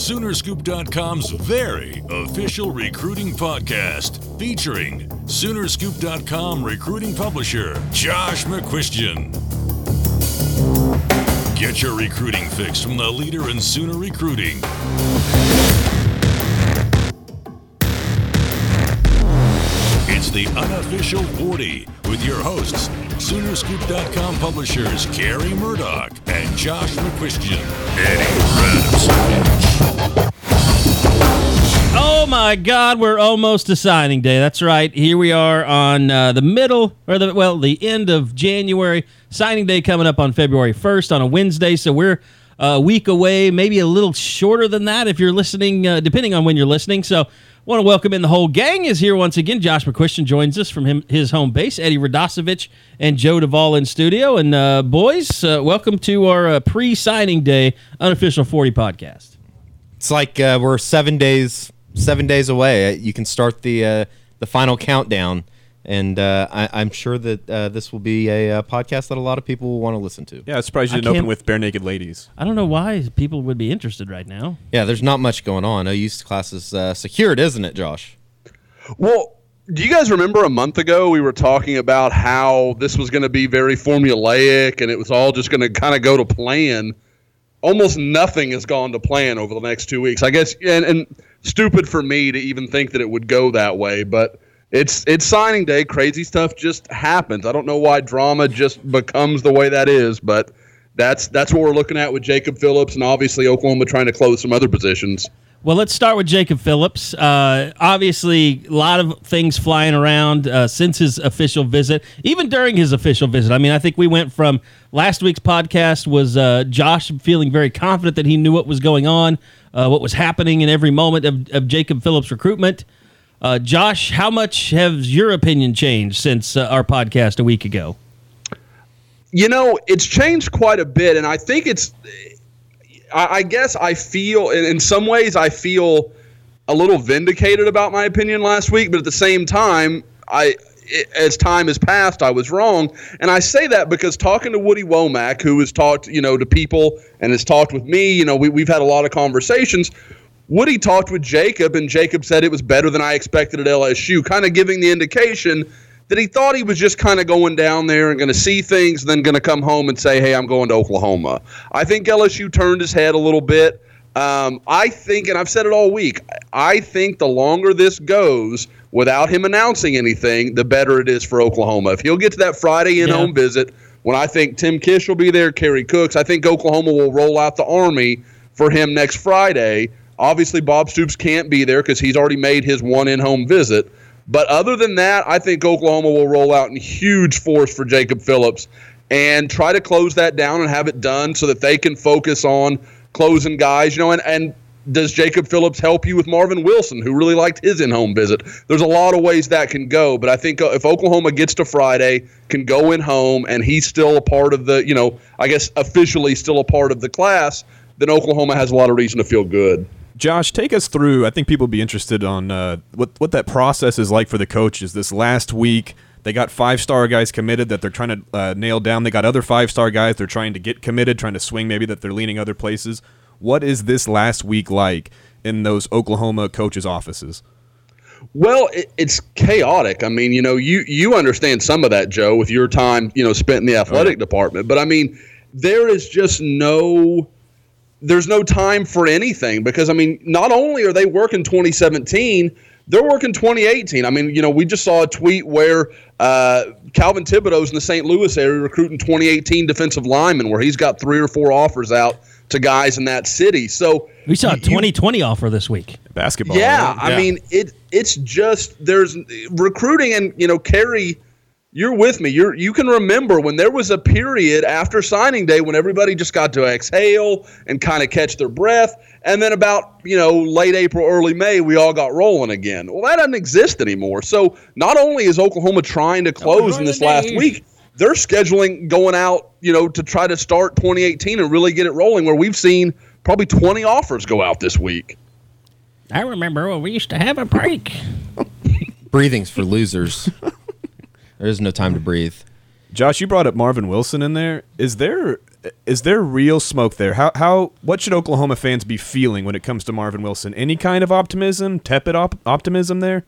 Soonerscoop.com's very official recruiting podcast featuring Soonerscoop.com recruiting publisher Josh McCuistion. Get your recruiting fix from the leader in Sooner recruiting. It's the unofficial 40 with your hosts, Soonerscoop.com publishers Carrie Murdoch and Josh McCuistion. Eddie Radovich. Oh my God, we're almost to signing day. That's right. Here we are on uh, the middle, or the well, the end of January. Signing day coming up on February 1st on a Wednesday. So we're uh, a week away, maybe a little shorter than that if you're listening, uh, depending on when you're listening. So want to welcome in the whole gang is here once again. Josh McCuistion joins us from him, his home base. Eddie Radosevich and Joe Duvall in studio. And uh, boys, uh, welcome to our uh, pre-signing day unofficial 40 podcast. It's like uh, we're seven days seven days away. You can start the uh, the final countdown, and uh, I, I'm sure that uh, this will be a, uh podcast that a lot of people will want to listen to. Yeah, I'm surprised you didn't open with Barenaked Ladies. I don't know why people would be interested right now. Yeah, there's not much going on. OU's class is uh, secured, isn't it, Josh? Well, do you guys remember a month ago we were talking about how this was going to be very formulaic and it was all just going to kind of go to plan? Almost nothing has gone to plan over the next two weeks. I guess, and, and stupid for me to even think that it would go that way, but it's it's signing day. Crazy stuff just happens. I don't know why drama just becomes the way that is, but that's that's what we're looking at with Jacob Phillips and obviously Oklahoma trying to close some other positions. Well, let's start with Jacob Phillips. Uh, obviously, a lot of things flying around uh, since his official visit, even during his official visit. I mean, I think we went from last week's podcast was uh, Josh feeling very confident that he knew what was going on, uh, what was happening in every moment of, of Jacob Phillips' recruitment. Uh, Josh, how much has your opinion changed since uh, our podcast a week ago? You know, it's changed quite a bit, and I think it's. I, guess I feel, in, in some ways, I feel a little vindicated about my opinion last week, but at the same time, I. i- As time has passed, I was wrong, and I say that because talking to Woody Womack, who has talked, you know, to people and has talked with me, you know, we, we've had a lot of conversations. Woody talked with Jacob, and Jacob said it was better than I expected at LSU, kind of giving the indication that he thought he was just kind of going down there and going to see things, then going to come home and say, "Hey, I'm going to Oklahoma." I think LSU turned his head a little bit. Um, I think, and I've said it all week, I think the longer this goes without him announcing anything, the better it is for Oklahoma. If he'll get to that Friday in Yeah. home visit, when I think Tim Kish will be there, Kerry Cooks, I think Oklahoma will roll out the Army for him next Friday. Obviously, Bob Stoops can't be there because he's already made his one in home visit. But other than that, I think Oklahoma will roll out in huge force for Jacob Phillips and try to close that down and have it done so that they can focus on closing guys. You know, and, and does Jacob Phillips help you with Marvin Wilson, who really liked his in home visit? There's a lot of ways that can go, but I think uh, if Oklahoma gets to Friday, can go in home, and he's still a part of the, you know, I guess officially still a part of the class, then Oklahoma has a lot of reason to feel good. Josh, take us through. I think people would be interested on uh, what what that process is like for the coaches. This last week, they got five star guys committed that they're trying to uh, nail down. They got other five star guys they're trying to get committed, trying to swing maybe that they're leaning other places. What is this last week like in those Oklahoma coaches' offices? Well, it, it's chaotic. I mean, you know, you you understand some of that, Joe, with your time, you know, spent in the athletic department. But I mean, there is just no there's no time for anything because I mean, not only are they working 2017, they're working 2018. I mean, you know, we just saw a tweet where uh, Calvin Thibodeaux's in the St. Louis area recruiting 2018 defensive linemen, where he's got three or four offers out to guys in that city. So We saw a you- 2020 offer this week. Basketball. yeah, right? I mean it. It's just there's recruiting, and you know, Kerry you're with me. You're you can remember when there was a period after signing day when everybody just got to exhale and kind of catch their breath, and then about you know late April, early May, we all got rolling again. Well, that doesn't exist anymore. So not only is Oklahoma trying to close in this last week, they're scheduling going out, you know, to try to start 2018 and really get it rolling. Where we've seen probably 20 offers go out this week. I remember when we used to have a break. Breathing's for losers. there is no time to breathe. Josh, you brought up Marvin Wilson in there. Is there is there real smoke there? How how what should Oklahoma fans be feeling when it comes to Marvin Wilson? Any kind of optimism, tepid op- optimism there?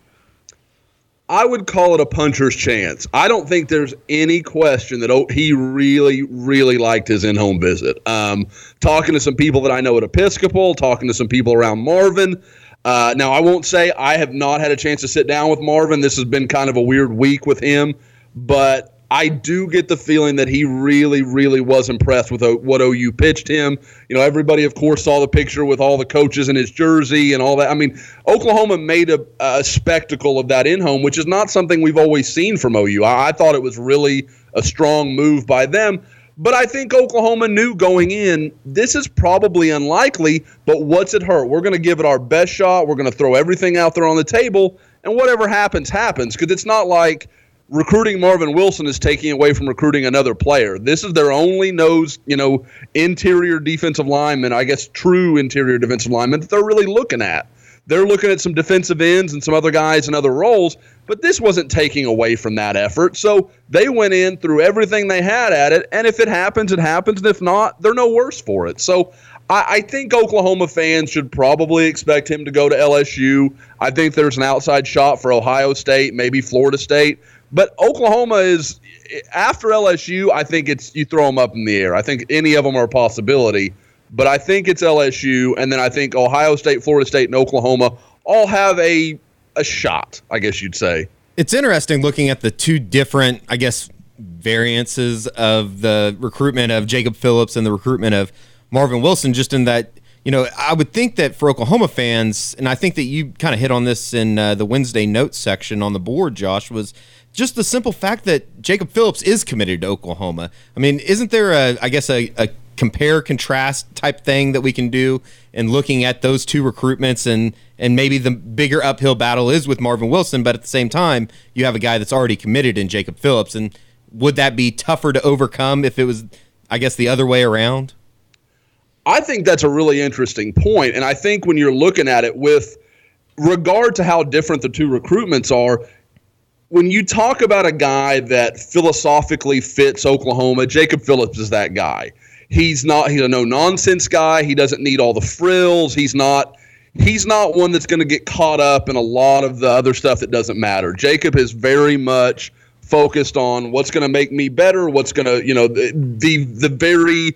I would call it a puncher's chance. I don't think there's any question that oh, he really, really liked his in-home visit. Um, talking to some people that I know at Episcopal, talking to some people around Marvin. Uh, now, I won't say I have not had a chance to sit down with Marvin. This has been kind of a weird week with him, but I do get the feeling that he really, really was impressed with what OU pitched him. You know, everybody, of course, saw the picture with all the coaches in his jersey and all that. I mean, Oklahoma made a, a spectacle of that in home, which is not something we've always seen from OU. I, I thought it was really a strong move by them. But I think Oklahoma knew going in, this is probably unlikely, but what's it hurt? We're going to give it our best shot. We're going to throw everything out there on the table, and whatever happens, happens. Because it's not like – recruiting Marvin Wilson is taking away from recruiting another player. This is their only nose, you know, interior defensive lineman, I guess true interior defensive lineman that they're really looking at. They're looking at some defensive ends and some other guys in other roles, but this wasn't taking away from that effort. So they went in, threw everything they had at it, and if it happens, it happens. And if not, they're no worse for it. So I, I think Oklahoma fans should probably expect him to go to LSU. I think there's an outside shot for Ohio State, maybe Florida State. But Oklahoma is after LSU. I think it's you throw them up in the air. I think any of them are a possibility. But I think it's LSU, and then I think Ohio State, Florida State, and Oklahoma all have a a shot. I guess you'd say. It's interesting looking at the two different, I guess, variances of the recruitment of Jacob Phillips and the recruitment of Marvin Wilson. Just in that you know, I would think that for Oklahoma fans, and I think that you kind of hit on this in uh, the Wednesday notes section on the board, Josh, was just the simple fact that Jacob Phillips is committed to Oklahoma. I mean, isn't there a, I guess, a, a compare contrast type thing that we can do and looking at those two recruitments and and maybe the bigger uphill battle is with Marvin Wilson, but at the same time, you have a guy that's already committed in Jacob Phillips, and would that be tougher to overcome if it was, I guess, the other way around? I think that's a really interesting point, and I think when you're looking at it with regard to how different the two recruitments are, when you talk about a guy that philosophically fits Oklahoma, Jacob Phillips is that guy. He's not he's a no nonsense guy. He doesn't need all the frills. He's not he's not one that's going to get caught up in a lot of the other stuff that doesn't matter. Jacob is very much focused on what's going to make me better, what's going to, you know, the, the the very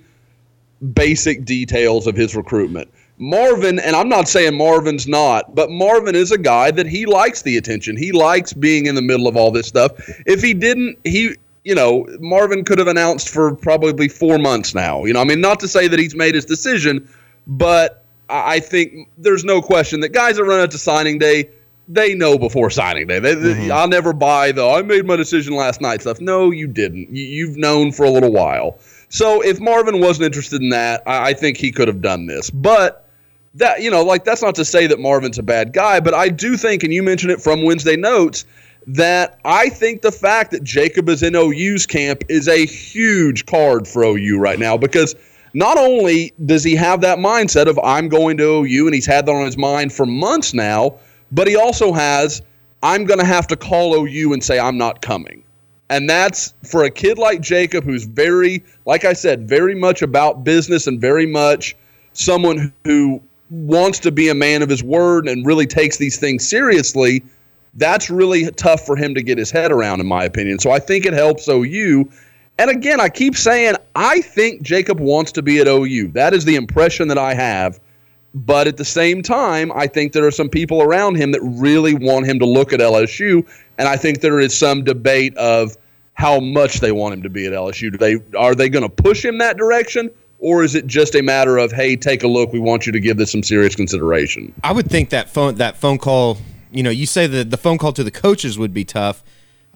basic details of his recruitment. Marvin, and I'm not saying Marvin's not, but Marvin is a guy that he likes the attention. He likes being in the middle of all this stuff. If he didn't, he, you know, Marvin could have announced for probably four months now. You know, I mean, not to say that he's made his decision, but I think there's no question that guys that run out to signing day, they know before signing day. They, mm-hmm. I'll never buy the I made my decision last night stuff. No, you didn't. You, you've known for a little while. So if Marvin wasn't interested in that, I, I think he could have done this. But that you know, like that's not to say that Marvin's a bad guy, but I do think, and you mentioned it from Wednesday notes, that I think the fact that Jacob is in OU's camp is a huge card for OU right now because not only does he have that mindset of I'm going to OU and he's had that on his mind for months now, but he also has I'm going to have to call OU and say I'm not coming. And that's for a kid like Jacob who's very like I said, very much about business and very much someone who wants to be a man of his word and really takes these things seriously, that's really tough for him to get his head around, in my opinion. So I think it helps OU. And again, I keep saying I think Jacob wants to be at OU. That is the impression that I have. But at the same time, I think there are some people around him that really want him to look at LSU. And I think there is some debate of how much they want him to be at LSU. Do they are they going to push him that direction or is it just a matter of hey take a look we want you to give this some serious consideration i would think that phone that phone call you know you say that the phone call to the coaches would be tough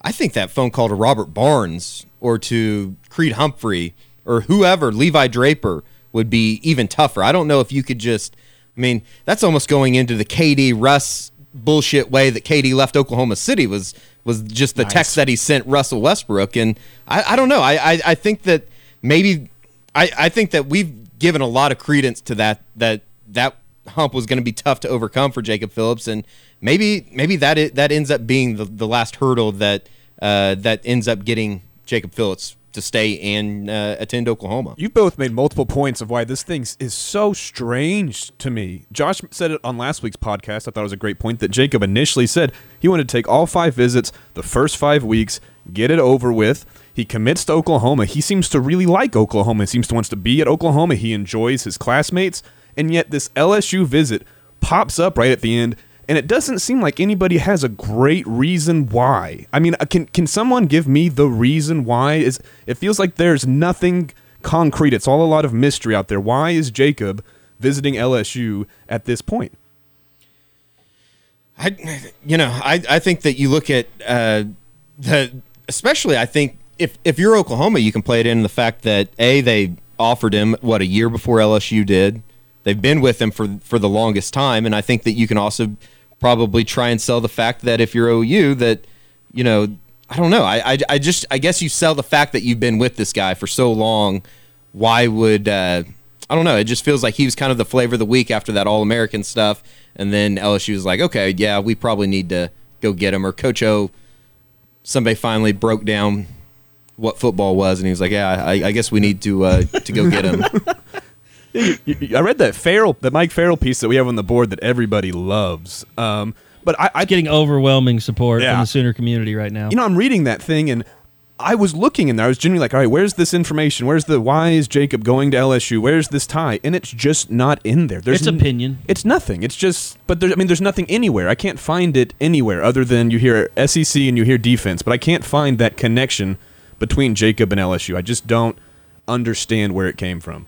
I think that phone call to Robert Barnes or to Creed Humphrey or whoever, Levi Draper, would be even tougher. I don't know if you could just. I mean, that's almost going into the KD Russ bullshit way that KD left Oklahoma City was was just the text that he sent Russell Westbrook, and I, I don't know. I, I I think that maybe I I think that we've given a lot of credence to that that that hump was going to be tough to overcome for Jacob Phillips, and maybe maybe that i- that ends up being the, the last hurdle that uh, that ends up getting Jacob Phillips to stay and uh, attend Oklahoma. You both made multiple points of why this thing is so strange to me. Josh said it on last week's podcast. I thought it was a great point that Jacob initially said he wanted to take all five visits the first five weeks, get it over with. He commits to Oklahoma. He seems to really like Oklahoma. He seems to wants to be at Oklahoma. He enjoys his classmates, and yet this LSU visit pops up right at the end and it doesn't seem like anybody has a great reason why. I mean, uh, can can someone give me the reason why? Is it feels like there's nothing concrete. It's all a lot of mystery out there. Why is Jacob visiting LSU at this point? I, you know, I, I think that you look at uh, the, especially I think if if you're Oklahoma, you can play it in the fact that a they offered him what a year before LSU did. They've been with him for for the longest time, and I think that you can also probably try and sell the fact that if you're OU, that you know, I don't know. I I, I just I guess you sell the fact that you've been with this guy for so long. Why would uh, I don't know. It just feels like he was kind of the flavor of the week after that All American stuff, and then LSU was like, okay, yeah, we probably need to go get him. Or Coach O, somebody finally broke down what football was, and he was like, yeah, I, I guess we need to uh, to go get him. I read that Farrell, the Mike Farrell piece that we have on the board that everybody loves. Um, but I, I Getting overwhelming support Yeah. from the Sooner community right now. you know, I'm reading that thing and I was looking in there. I was genuinely like, all right, where's this information? Where's the why is Jacob going to LSU? Where's this tie? And it's just not in there. There's It's n- opinion. It's nothing. It's just, but there, I mean, there's nothing anywhere. I can't find it anywhere other than you hear SEC and you hear defense, but I can't find that connection between Jacob and LSU. I just don't understand where it came from.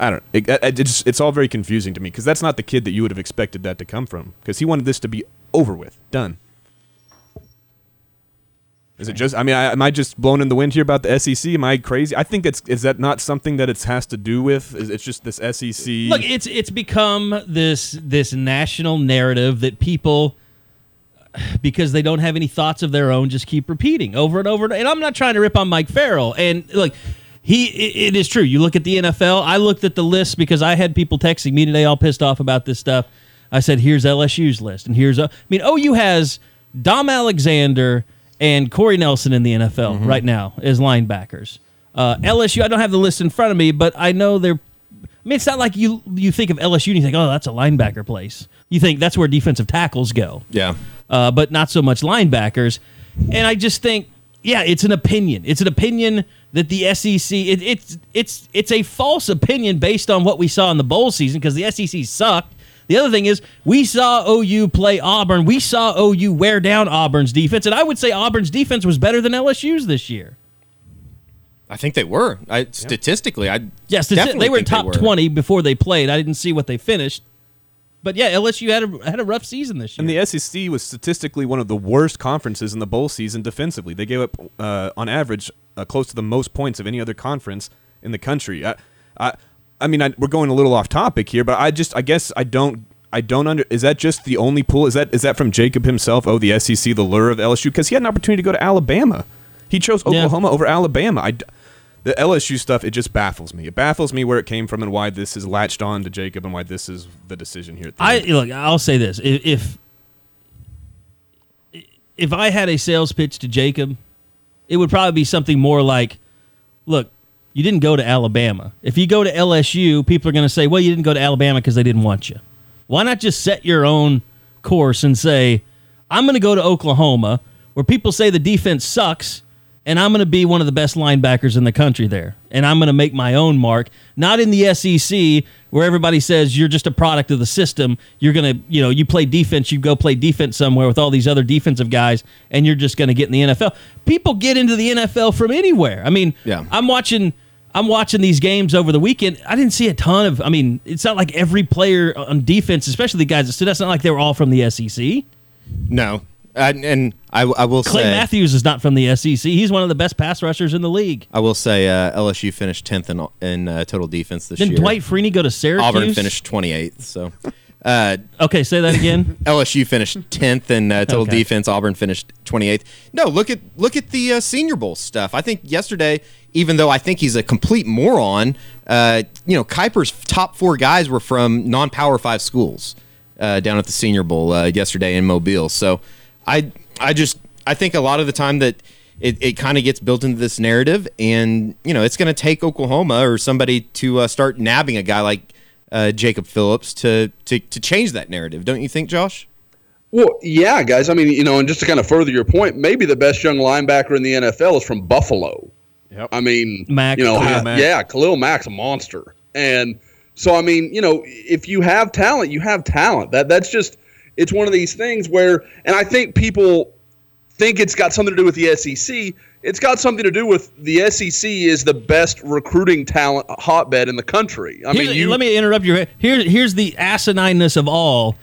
I don't. It, it, it's it's all very confusing to me because that's not the kid that you would have expected that to come from. Because he wanted this to be over with, done. Is it just? I mean, I, am I just blown in the wind here about the SEC? Am I crazy? I think it's is that not something that it has to do with? Is it's just this SEC? Look, it's it's become this this national narrative that people because they don't have any thoughts of their own just keep repeating over and over and I'm not trying to rip on Mike Farrell and look he it, it is true you look at the NFL I looked at the list because I had people texting me today all pissed off about this stuff I said here's LSU's list and here's a, I mean OU has Dom Alexander and Corey Nelson in the NFL right now as linebackers uh, LSU I don't have the list in front of me but I know they're I mean, it's not like you you think of LSU and you think, oh, that's a linebacker place. You think that's where defensive tackles go, yeah. uh, but not so much linebackers. And I just think, yeah, it's an opinion. It's an opinion that the SEC it, it's it's it's a false opinion based on what we saw in the bowl season because the SEC sucked. The other thing is we saw OU play Auburn. We saw OU wear down Auburn's defense, and I would say Auburn's defense was better than LSU's this year. I think they were. I statistically, I Yes, they, definitely they were think top were. twenty before they played. I didn't see what they finished, but yeah, LSU had a had a rough season this year. And the SEC was statistically one of the worst conferences in the bowl season defensively. They gave up, uh, on average, uh, close to the most points of any other conference in the country. I, I, I mean, I, we're going a little off topic here, but I just, I guess, I don't, I don't under. Is that just the only pool? Is that is that from Jacob himself? Oh, the SEC, the lure of LSU, because he had an opportunity to go to Alabama. He chose Yeah. Oklahoma over Alabama. I. The LSU stuff, it just baffles me. It baffles me where it came from and why this is latched on to Jacob and why this is the decision here. At the I end. look. I'll say this: if, if if I had a sales pitch to Jacob, it would probably be something more like, "Look, you didn't go to Alabama. If you go to LSU, people are going to say, well, you didn't go to Alabama because they didn't want you. Why not just set your own course and say, I'm going to go to Oklahoma, where people say the defense sucks." And I'm going to be one of the best linebackers in the country there. And I'm going to make my own mark, not in the SEC where everybody says you're just a product of the system. You're going to, you know, you play defense, you go play defense somewhere with all these other defensive guys, and you're just going to get in the NFL. People get into the NFL from anywhere. I mean, Yeah. I'm watching. I'm watching these games over the weekend. I didn't see a ton of. I mean, it's not like every player on defense, especially the guys that stood. That's not like they were all from the SEC. No, And, and I, I will Clay say, Matthews is not from the SEC. He's one of the best pass rushers in the league. I will say, uh, LSU finished tenth in in uh, total defense this year. Didn't year. Dwight Freeney go to Syracuse? Auburn finished twenty eighth. So. Uh, Okay, say that again. LSU finished tenth in uh, total Okay. defense. Auburn finished twenty eighth. No, look at look at the uh, Senior Bowl stuff. I think yesterday, even though I think he's a complete moron, uh, you know, Kiper's top four guys were from non Power Five schools uh, down at the Senior Bowl uh, yesterday in Mobile. So, I I just I think a lot of the time that. It, it kind of gets built into this narrative, and you know it's going to take Oklahoma or somebody to uh, start nabbing a guy like uh, Jacob Phillips to, to to change that narrative, don't you think, Josh? Well, yeah, guys. I mean, you know, and just to kind of further your point, maybe the best young linebacker in the NFL is from Buffalo. Yep. I mean, Mack. you know, Khalil ha- Mack. yeah, Khalil Mack's a monster, and so I mean, you know, if you have talent, you have talent. That that's just it's one of these things where, and I think people think it's got something to do with the SEC. It's got something to do with the SEC is the best recruiting talent hotbed in the country. I Here's- mean, you, let me interrupt you. Here, here's the asinineness of all: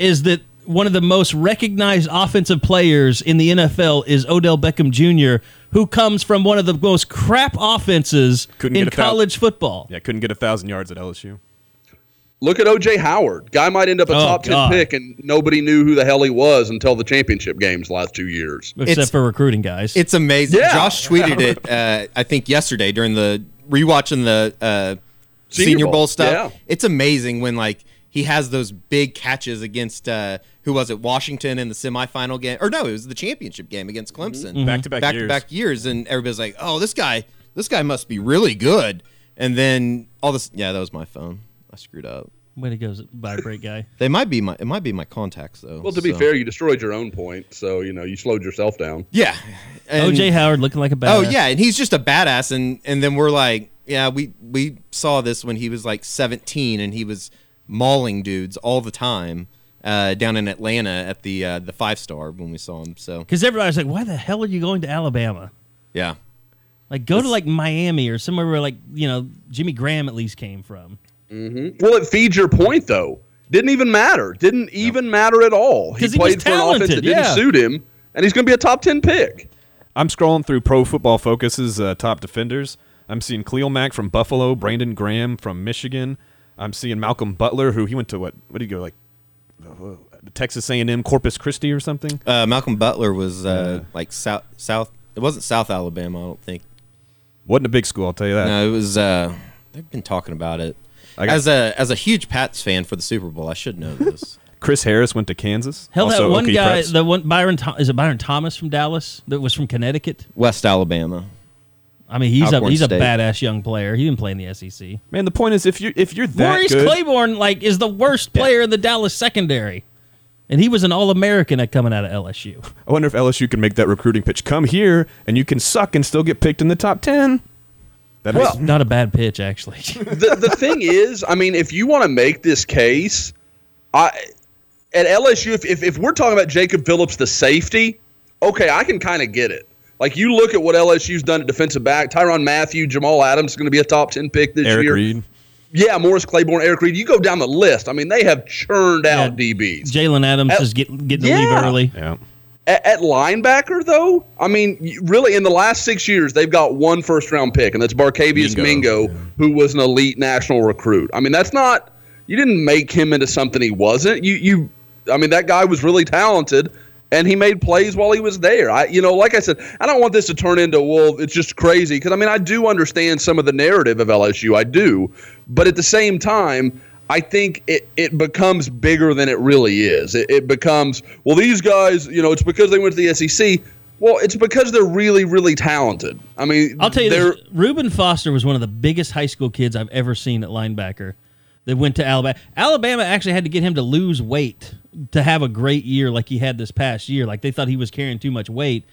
is that one of the most recognized offensive players in the NFL is Odell Beckham Jr., who comes from one of the most crap offenses Couldn't in get a foul. college football. Yeah, couldn't get a thousand yards at LSU. Look at OJ Howard. Guy might end up a Oh, top 10 God. pick, and nobody knew who the hell he was until the championship games last two years. Except It's- for recruiting guys. It's amazing. Yeah. Josh tweeted it, uh, I think yesterday during the rewatching the uh, Senior Senior, Bowl, Bowl, stuff. yeah. It's amazing when like he has those big catches against uh, who was it? Washington in the semifinal game, or no, it was the championship game against Clemson. Mm-hmm. Back-to-back back years. to back years, and everybody's like, "Oh, this guy, this guy must be really good." And then all this, yeah, that was my phone. I screwed up. Way to go, vibrate guy. They might be my, it might be my contacts though. Well, to be so- fair, you destroyed your own point, so you know you slowed yourself down. yeah. And- OJ Howard looking like a badass. Oh yeah, and he's just a badass, and and then we're like, yeah, we we saw this when he was like 17, and he was mauling dudes all the time uh, down in Atlanta at the uh, the five star when we saw him. So Because everybody's like, "Why the hell are you going to Alabama? yeah, Like, go to like Miami or somewhere where like you know Jimmy Graham at least came from." Well, it feeds your point though. Didn't even matter. Didn't even matter at all. He 'Cause he played for an offense that talented, didn't yeah. suit him, and he's going to be a top ten pick. I'm scrolling through Pro Football Focus's uh, top defenders. I'm seeing Khalil Mack from Buffalo, Brandon Graham from Michigan. I'm seeing Malcolm Butler, who he went to what? What did he go like? uh, Texas A&M, Corpus Christi, or something. uh, Malcolm Butler was uh, like south south. It wasn't South Alabama, I don't think. Wasn't a big school, I'll tell you that. No, it was. Uh, they've been talking about it. I got- as a as a huge Pats fan for the Super Bowl, I should know this. Chris Harris went to Kansas. Hell, also that one Okie guy, Preps. the one Byron, Tho- is it Byron Thomas from Dallas that was from Connecticut? West Alabama. I mean, he's a Alcorn he's a State. badass young player. He didn't play in the SEC. Man, the point is, if you if you're that Maurice good, Claiborne, like, is the worst player in the Dallas secondary, and he was an All American at coming out of LSU. I wonder if LSU can make that recruiting pitch. Come here, and you can suck and still get picked in the top ten. That Well- makes- Not a bad pitch, actually. the the thing is, I mean, if you want to make this case, I at LSU, if, if if we're talking about Jacob Phillips, the safety, okay, I can kind of get it. Like you look at what LSU's done at defensive back, Tyrann Mathieu, Jamal Adams is going to be a top ten pick this year. Eric year. Reid. Yeah, Morris Claiborne, Eric Reid. You go down the list. I mean, they have churned out DBs. Jalen Adams At- is get, getting to leave early. Yeah. At, at linebacker, though, I mean, really, in the last six years, they've got one first round pick, and that's Barkevious Mingo. Mingo, who was an elite national recruit. I mean, that's not you didn't make him into something he wasn't. You you, I mean, that guy was really talented, and he made plays while he was there. I you know, like I said, I don't want this to turn into well, it's just crazy because I mean, I do understand some of the narrative of LSU, I do, but at the same time. I think it, it becomes bigger than it really is. It, it becomes, well, these guys, you know, it's because they went to the SEC. Well, it's because they're really, really talented. I mean, I'll tell you this: Reuben Foster was one of the biggest high school kids I've ever seen at linebacker. That went to Alabama. Alabama actually had to get him to lose weight to have a great year like he had this past year. Like they thought he was carrying too much weight,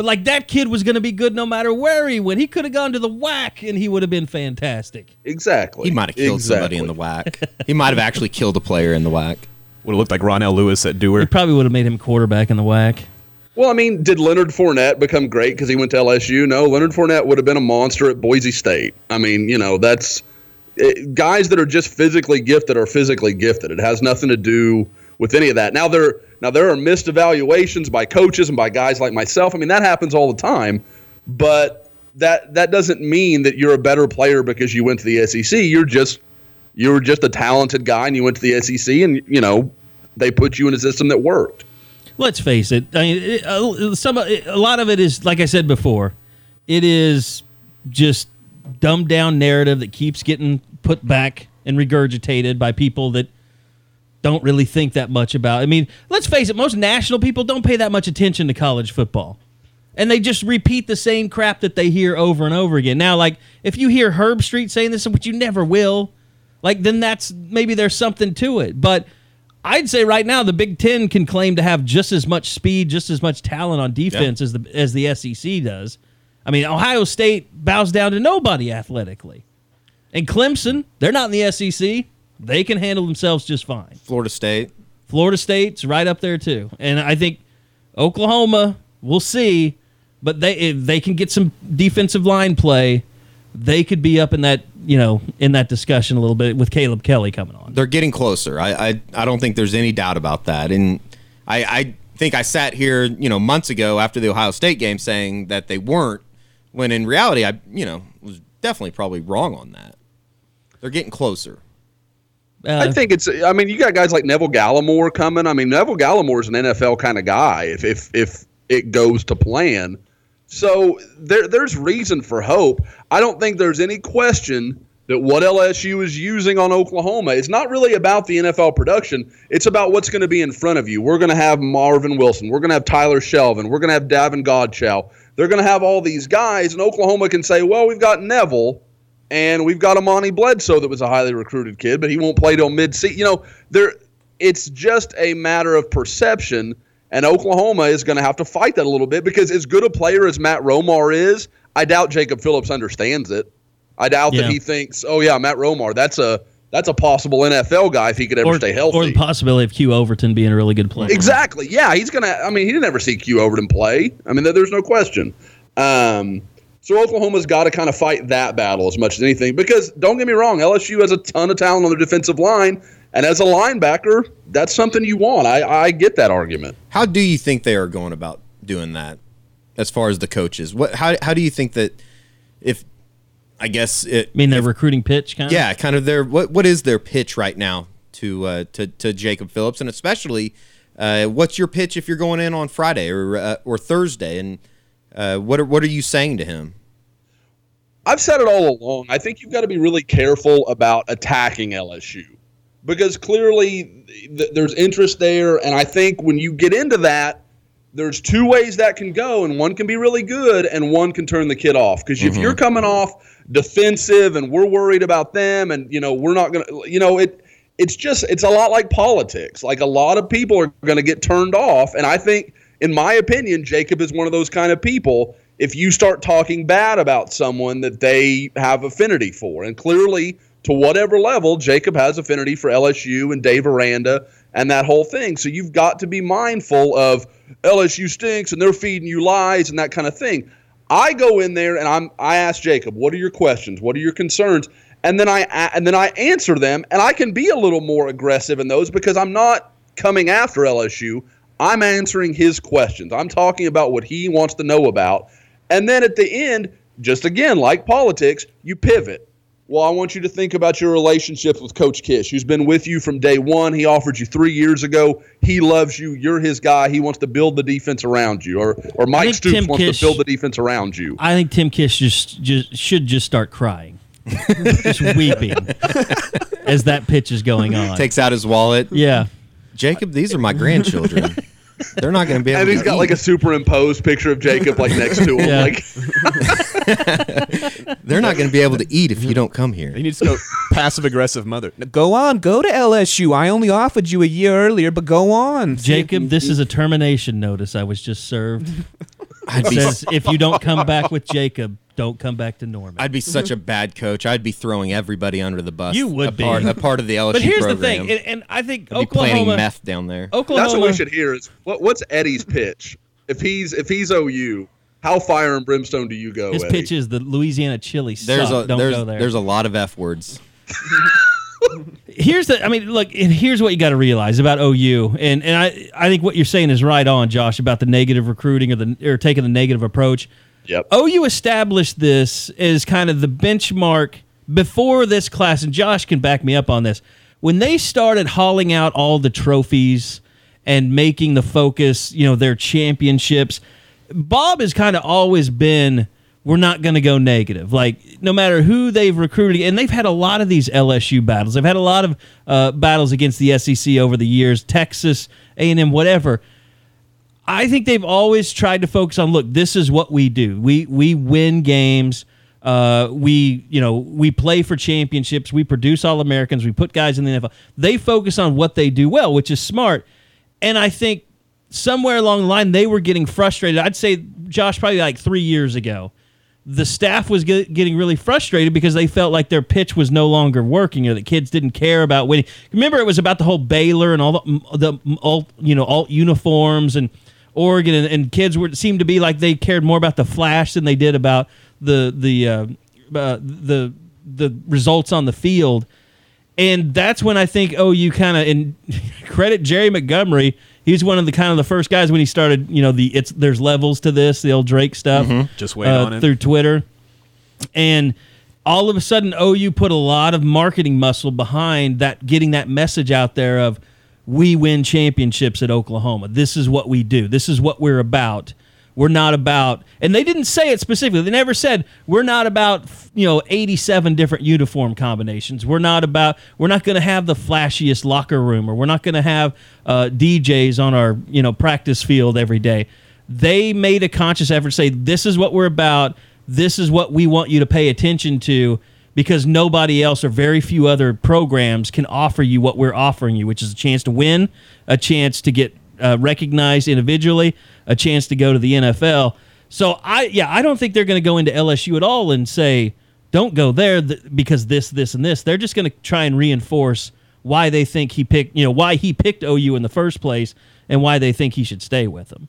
but like that kid was going to be good no matter where he went. He could have gone to the WAC and he would have been fantastic. Exactly. He might have killed somebody in the WAC. he might have actually killed a player in the WAC. Would have looked like Ronnell Lewis at He probably would have made him quarterback in the whack. Well, I mean, did Leonard Fournette become great because he went to LSU? No, Leonard Fournette would have been a monster at Boise State. I mean, you know, that's it, guys that are just physically gifted are physically gifted. It has nothing to do with any of that. Now, there Now there are missed evaluations by coaches and by guys like myself. I mean that happens all the time, but that that doesn't mean that you're a better player because you went to the SEC. You're just you're just a talented guy and you went to the SEC and you know they put you in a system that worked. Let's face it. I mean, it, uh, some a lot of it is like I said before. It is just dumbed down narrative that keeps getting put back and regurgitated by people that don't really think that much about. I mean, let's face it, most national people don't pay that much attention to college football. And they just repeat the same crap that they hear over and over again. Now, like if you hear Herbstreit saying this, which you never will, like then that's maybe there's something to it. But I'd say right now the Big Ten can claim to have just as much speed, just as much talent on defense as the as the SEC does. I mean, Ohio State bows down to nobody athletically. And Clemson, they're not in the SEC. They can handle themselves just fine. Florida State. Florida State's right up there too. And I think Oklahoma, we'll see, but they if they can get some defensive line play, they could be up in that, you know, in that discussion a little bit with Caleb Kelly coming on. They're getting closer. I I, I don't think there's any doubt about that. And I, I think I sat here, you know, months ago after the Ohio State game saying that they weren't, when in reality I, you know, was definitely probably wrong on that. They're getting closer. Uh, I think it's. I mean, you got guys like Neville Gallimore coming. I mean, Neville Gallimore is an NFL kind of guy. If if if it goes to plan, so there there's reason for hope. I don't think there's any question that what LSU is using on Oklahoma. It's not really about the NFL production. It's about what's going to be in front of you. We're going to have Marvin Wilson. We're going to have Tyler Shelvin. We're going to have Davon Godchaux. They're going to have all these guys, and Oklahoma can say, well, we've got Neville and we've got Amani Bledsoe that was a highly recruited kid, but he won't play till mid season. You know, there it's just a matter of perception, and Oklahoma is going to have to fight that a little bit because as good a player as Matt Romar is, I doubt Jacob Phillips understands it. I doubt Yeah. that he thinks, oh yeah, Matt Romar, that's a that's a possible NFL guy if he could ever or, stay healthy. or the possibility of Q Overton being a really good player. Exactly. Yeah, he's gonna. I mean, he didn't ever see Q Overton play. I mean, there- there's no question. Um, so Oklahoma's got to kind of fight that battle as much as anything because don't get me wrong, LSU has a ton of talent on their defensive line, and as a linebacker, that's something you want. I, I get that argument. How do you think they are going about doing that as far as the coaches? What how how do you think that if I guess it I mean, their recruiting pitch kind of. yeah, kind of their what what is their pitch right now to uh, to to Jacob Phillips, and especially uh, what's your pitch if you're going in on Friday or uh, or Thursday, and uh, what are what are you saying to him? I've said it all along. I think you've got to be really careful about attacking LSU because clearly th- there's interest there. And I think when you get into that, there's two ways that can go, and one can be really good, and one can turn the kid off. Because if you're coming off defensive and we're worried about them, and you know we're not gonna, you know it, it's just it's a lot like politics. Like a lot of people are going to get turned off, and I think, in my opinion, Jacob is one of those kind of people. If you start talking bad about someone that they have affinity for, and clearly to whatever level, Jacob has affinity for LSU and Dave Aranda and that whole thing. So you've got to be mindful of LSU stinks and they're feeding you lies and that kind of thing. I go in there and I'm I ask Jacob, "What are your questions? What are your concerns?" And then I and then I answer them and I can be a little more aggressive in those because I'm not coming after LSU. I'm answering his questions. I'm talking about what he wants to know about. And then at the end, just again like politics, you pivot. Well, I want you to think about your relationship with Coach Kish, who's been with you from day one. He offered you three years ago. He loves you. You're his guy. He wants to build the defense around you. Or, or Mike think Stoops Tim wants Kish- to build the defense around you. I think Tim Kish just, just should just start crying, just weeping as that pitch is going on. Takes out his wallet. yeah, Jacob, these are my grandchildren. They're not going to be able And to he's got like a superimposed picture of Jacob like next to him. Yeah. Like They're not going to be able to eat if you don't come here. He need to go passive aggressive mother. Now, Go on, go to LSU. I only offered you a year earlier, but go on. Jacob, this is a termination notice I was just served. I'd It says if you don't come back with Jacob, don't come back to Norman. I'd be such a mm-hmm. bad coach. I'd be throwing everybody under the bus. You would a be. part, a part of the LSU but here's program. the thing, and, and I think I'd be planting meth down there. Oklahoma, that's what we should hear is what what's Eddie's pitch? If he's if he's OU, how fire and brimstone do you go? his Eddie? pitch is the Louisiana chili. There's suck. a don't there's go there. there's a lot of f words. here's the I mean, look, and here's what you got to realize about OU, and and I I think what you're saying is right on, Josh, about the negative recruiting or the or taking the negative approach. Yep. OU established this as kind of the benchmark before this class, and Josh can back me up on this. When they started hauling out all the trophies and making the focus, you know, their championships, Bob has kind of always been we're not going to go negative. Like no matter who they've recruited, and they've had a lot of these LSU battles. They've had a lot of uh, battles against the SEC over the years, Texas, A and M, whatever. I think they've always tried to focus on look, this is what we do. We we win games. Uh, we you know we play for championships. We produce all Americans. We put guys in the NFL. They focus on what they do well, which is smart. And I think somewhere along the line they were getting frustrated. I'd say Josh probably like three years ago. The staff was get, getting really frustrated because they felt like their pitch was no longer working, or the kids didn't care about winning. Remember, it was about the whole Baylor and all the the alt, you know alt uniforms and Oregon, and, and kids were seemed to be like they cared more about the flash than they did about the the uh, uh, the the results on the field. And that's when I think oh you kind of and credit Jerry Montgomery. He's one of the kind of the first guys when he started. You know the it's there's levels to this the old Drake stuff. Just wait uh, on it. through Twitter, and all of a sudden OU put a lot of marketing muscle behind that, getting that message out there of we win championships at Oklahoma. This is what we do. This is what we're about. We're not about, and they didn't say it specifically. They never said we're not about, you know, 87 different uniform combinations. We're not about, we're not going to have the flashiest locker room, or we're not going to have uh, DJs on our, you know, practice field every day. They made a conscious effort to say this is what we're about. This is what we want you to pay attention to because nobody else or very few other programs can offer you what we're offering you, which is a chance to win, a chance to get uh, recognized individually, a chance to go to the NFL. So I, yeah, I don't think they're going to go into LSU at all and say, don't go there th- because this, this, and this. They're just going to try and reinforce why they think he picked, you know, why he picked OU in the first place and why they think he should stay with them.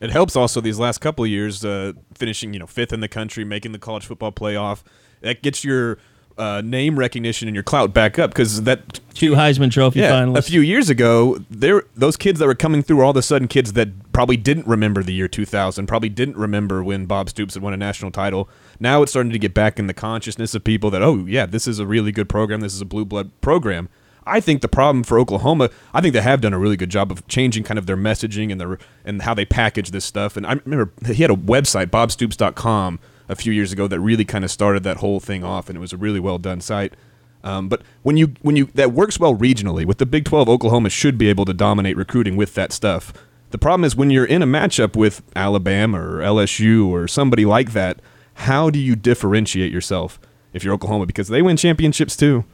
It helps also these last couple of years, uh, finishing you know fifth in the country, making the college football playoff. That gets your uh, name recognition and your clout back up because that Two Heisman Trophy yeah, finalists. a few years ago, there those kids that were coming through all of a sudden kids that probably didn't remember the year 2000, probably didn't remember when Bob Stoops had won a national title. Now it's starting to get back in the consciousness of people that oh yeah, this is a really good program. This is a blue blood program. I think the problem for Oklahoma, I think they have done a really good job of changing kind of their messaging and their and how they package this stuff. And I remember he had a website, bobstoops.com, a few years ago that really kind of started that whole thing off, and it was a really well done site. Um, but when you when you that works well regionally with the Big 12, Oklahoma should be able to dominate recruiting with that stuff. The problem is when you're in a matchup with Alabama or LSU or somebody like that, how do you differentiate yourself if you're Oklahoma because they win championships too.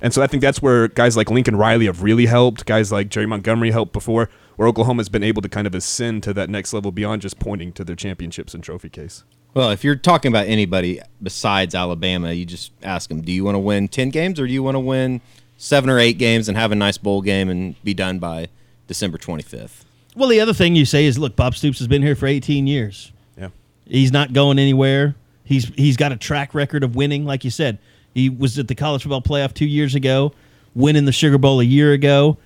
And so I think that's where guys like Lincoln Riley have really helped. Guys like Jerry Montgomery helped before, where Oklahoma's been able to kind of ascend to that next level beyond just pointing to their championships and trophy case. Well, if you're talking about anybody besides Alabama, you just ask them, do you want to win 10 games or do you want to win seven or eight games and have a nice bowl game and be done by December 25th? Well, the other thing you say is, look, Bob Stoops has been here for 18 years. Yeah. He's not going anywhere. He's he's got a track record of winning, like you said. He was at the college football playoff two years ago, winning the Sugar Bowl a year ago.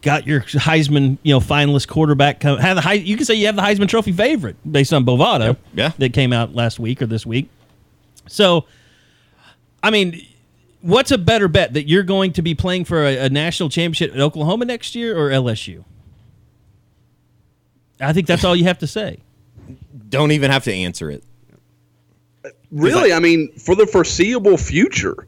Got your Heisman, you know, finalist quarterback. Come, have the Heis- you can say you have the Heisman Trophy favorite based on Bovado. Yeah. that came out last week or this week. So, I mean, what's a better bet that you're going to be playing for a, a national championship at Oklahoma next year or LSU? I think that's all you have to say. Don't even have to answer it. Really, I mean, for the foreseeable future,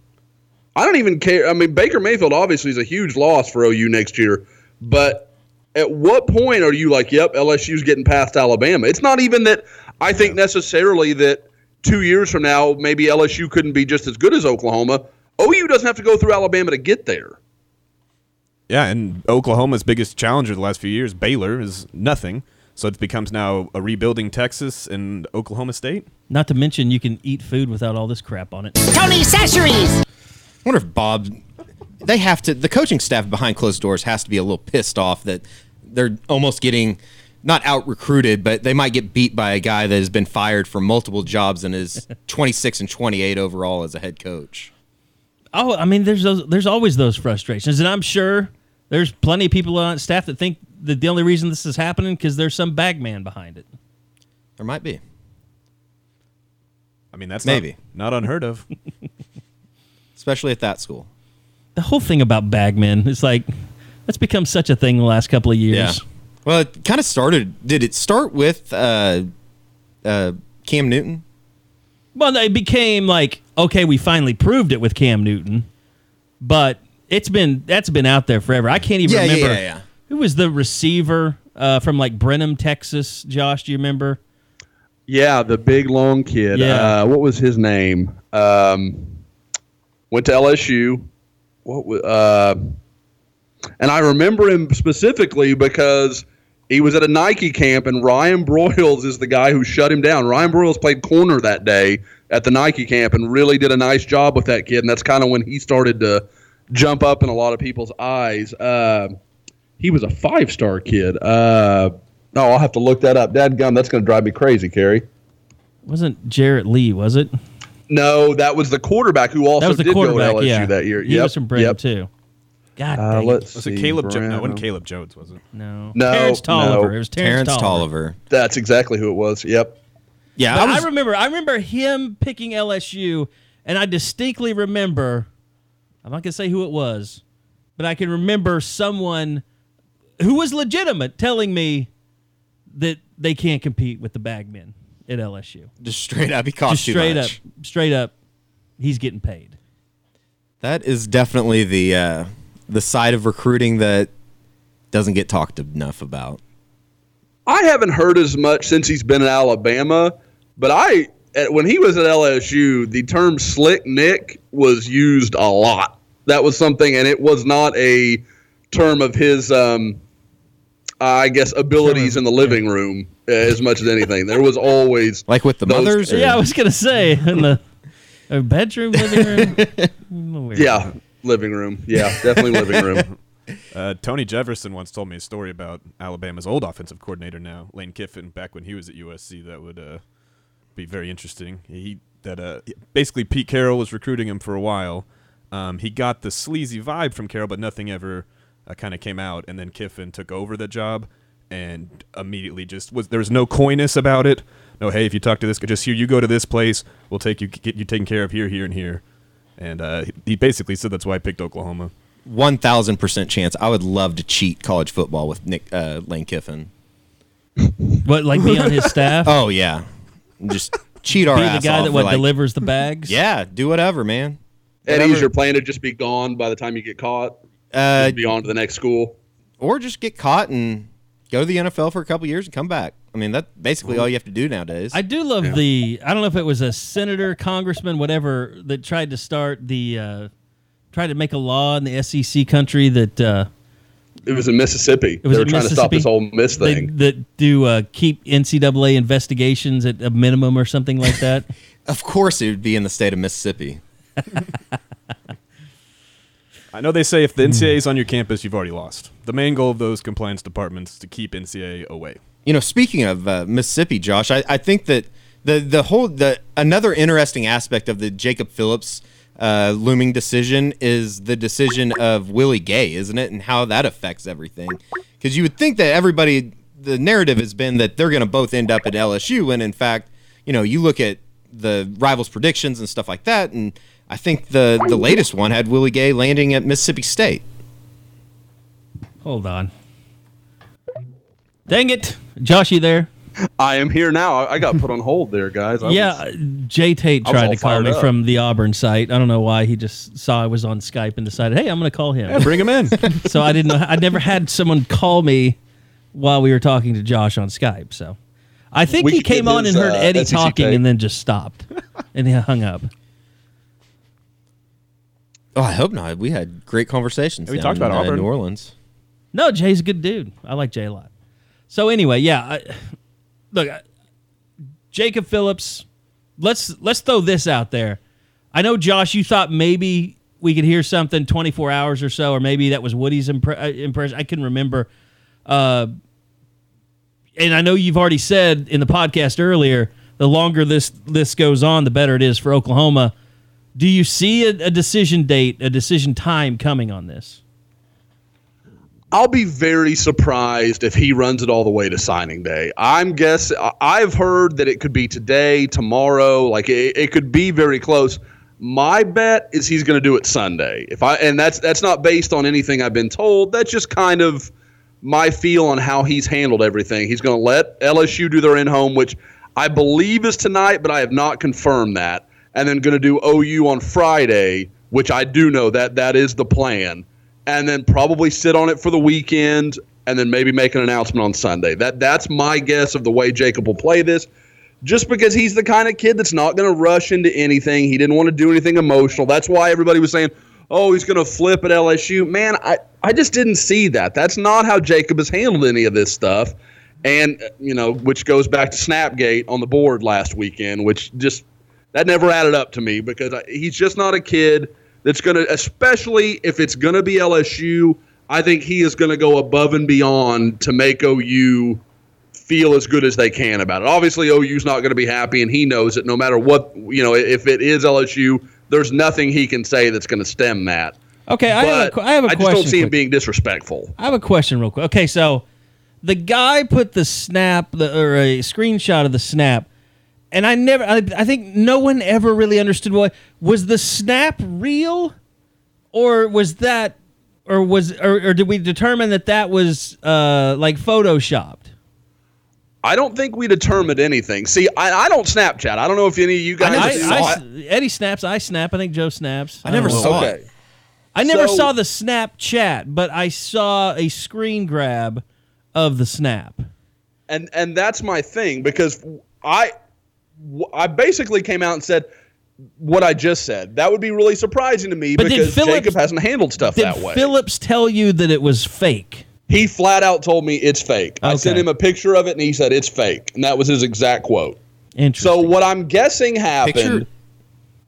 I don't even care. I mean, Baker Mayfield obviously is a huge loss for OU next year, but at what point are you like, yep, LSU's getting past Alabama? It's not even that I think necessarily that two years from now, maybe LSU couldn't be just as good as Oklahoma. OU doesn't have to go through Alabama to get there. Yeah, and Oklahoma's biggest challenger the last few years, Baylor, is nothing. So it becomes now a rebuilding Texas and Oklahoma State. Not to mention, you can eat food without all this crap on it. Tony Chachere's. I wonder if Bob, they have to, the coaching staff behind closed doors has to be a little pissed off that they're almost getting not out recruited, but they might get beat by a guy that has been fired for multiple jobs and is 26 and 28 overall as a head coach. Oh, I mean, there's those, there's always those frustrations, and I'm sure there's plenty of people on staff that think that the only reason this is happening because there's some bag man behind it. There might be. I mean, that's Maybe. not, not unheard of. especially at that school. The whole thing about bagmen is like that's become such a thing the last couple of years. Yeah. Well, it kind of started. Did it start with uh, uh, Cam Newton? Well, it became like okay, we finally proved it with Cam Newton, but it's been that's been out there forever. I can't even Yeah, yeah, remember yeah, yeah. who was the receiver uh, from like Brenham, Texas. Josh, do you remember? Yeah, the big long kid. Yeah. Uh, what was his name? Um, went to LSU. What was, uh, and I remember him specifically because he was at a Nike camp, and Ryan Broyles is the guy who shut him down. Ryan Broyles played corner that day at the Nike camp and really did a nice job with that kid, and that's kind of when he started to jump up in a lot of people's eyes. Uh, he was a five star kid. Uh, no, I'll have to look that up. Dad gum, that's going to drive me crazy, Kerry. Wasn't Jarrett Lee? Was it? No, that was the quarterback who also That was the did go to. LSU yeah, that year. He Yep, was from Brenham yep. too. God Uh, dang it. let's Was see. it Caleb? Jo- no, it wasn't Caleb Jones, was it? No, No, Terrance Toliver. no. It was Terrance, Terrance Toliver. Toliver. That's exactly who it was. Yep. Yeah, But I I, remember. I remember him picking LSU, and I distinctly remember. I'm not gonna say who it was, but I can remember someone who was legitimate telling me that they can't compete with the bagmen at LSU. just straight up. He cost Just too straight up, straight up, he's getting paid. That is definitely the uh, the side of recruiting that doesn't get talked enough about. I haven't heard as much since he's been in Alabama, but I when he was at LSU, the term "slick Nick" was used a lot. That was something, and it was not a term of his, um, I guess, abilities in the living room as much as anything. There was always Like with the mothers. or- Yeah, I was gonna say in the uh, bedroom, living room. Yeah living room. Yeah, definitely living room. Uh, Tony Jefferson once told me a story about Alabama's old offensive coordinator now, Lane Kiffin, back when he was at USC. That would uh, be very interesting. He that uh, basically Pete Carroll was recruiting him for a while. Um, he got the sleazy vibe from Carroll, but nothing ever uh, kind of came out. And then Kiffin took over the job and immediately just was there was no coyness about it. No, hey, if you talk to this guy, just here you go to this place, we'll take you get you taken care of here, here, and here. And uh, he- he basically said that's why I picked Oklahoma. One thousand percent chance. I would love to cheat college football with Nick uh, Lane Kiffin. What, like be on his staff? Oh yeah, just cheat our be the guy off that what like- delivers the bags? Yeah, do whatever, man. Eddie, Whatever. is your plan to just be gone by the time you get caught? Uh, be on to the next school. or just get caught and go to the NFL for a couple years and come back. I mean, that's basically all you have to do nowadays. I do love the. I don't know if it was a senator, congressman, whatever, that tried to start the. Uh, tried to make a law in the SEC country that. Uh, It was in Mississippi. it was they were in trying to stop this whole Miss they- thing. that do uh, keep NCAA investigations at a minimum or something like that. of course, it would be in the state of Mississippi. I know they say if the NCAA is on your campus, you've already lost. The main goal of those compliance departments is to keep NCAA away. You know, speaking of uh, Mississippi, Josh, I, I think that the the whole the another interesting aspect of the Jacob Phillips uh, looming decision is the decision of Willie Gay, isn't it, and how that affects everything? Because you would think that everybody, the narrative has been that they're going to both end up at LSU, when in fact, you know, you look at the rivals' predictions and stuff like that, and I think the the latest one had Willie Gay landing at Mississippi State. Hold on. Dang it, Josh, you there? I am here now. I I got put on hold there, guys. I yeah, was- uh, Jay Tate tried to call me up. from the Auburn site. I don't know why. He just saw I was on Skype and decided, hey, I'm going to call him. Yeah, bring him in. so I didn't know. I never had someone call me while we were talking to Josh on Skype. So I think We he came on his, and heard uh, Eddie SEC talking tape. and then just stopped and he hung up. Oh, I hope not. We had great conversations. Yeah, we down talked about in, uh, Auburn. New Orleans. No, Jay's a good dude. I like Jay a lot. So anyway, yeah. I, look, I, Jacob Phillips. Let's let's throw this out there. I know, Josh, you thought maybe we could hear something 24 hours or so, or maybe that was Woody's impre- uh, impression. I can remember. Uh, and I know you've already said in the podcast earlier, the longer this this goes on, the better it is for Oklahoma. Do you see a, a decision date, a decision time coming on this? I'll be very surprised if he runs it all the way to signing day. I'm guess I've heard that it could be today, tomorrow, like it, it could be very close. My bet is he's going to do it Sunday. If I and that's that's not based on anything I've been told. That's just kind of my feel on how he's handled everything. He's going to let LSU do their in home, which I believe is tonight, but I have not confirmed that. And then going to do OU on Friday, which I do know that that is the plan and then probably sit on it for the weekend and then maybe make an announcement on Sunday. That that's my guess of the way Jacob will play this. Just because he's the kind of kid that's not going to rush into anything. He didn't want to do anything emotional. That's why everybody was saying, "Oh, he's going to flip at LSU." Man, I I just didn't see that. That's not how Jacob has handled any of this stuff. And uh, you know, which goes back to Snapgate on the board last weekend, which just that never added up to me because he's just not a kid that's going to, especially if it's going to be LSU, I think he is going to go above and beyond to make OU feel as good as they can about it. Obviously, OU's not going to be happy, and he knows it. No matter what, you know, if it is LSU, there's nothing he can say that's going to stem that. Okay, I have a, I have a I question. I just don't see him being disrespectful. I have a question, real quick. Okay, so the guy put the snap the, or a screenshot of the snap and I never, I, I think no one ever really understood what was the snap real, or was that, or was, or, or did we determine that that was uh, like photoshopped? I don't think we determined anything. See, I, I don't Snapchat. I don't know if any of you guys. I, do. I- Eddie snaps, I snap. I think Joe snaps. I never don't saw okay. it. I never So- saw the Snapchat, but I saw a screen grab of the snap. and and that's my thing because I I basically came out and said what I just said. That would be really surprising to me But because Phillips- Jacob hasn't handled stuff that way. Did Phillips tell you that it was fake? he flat out told me it's fake. I sent him a picture of it and he said it's fake, and that was his exact quote. Interesting. So what I'm guessing happened,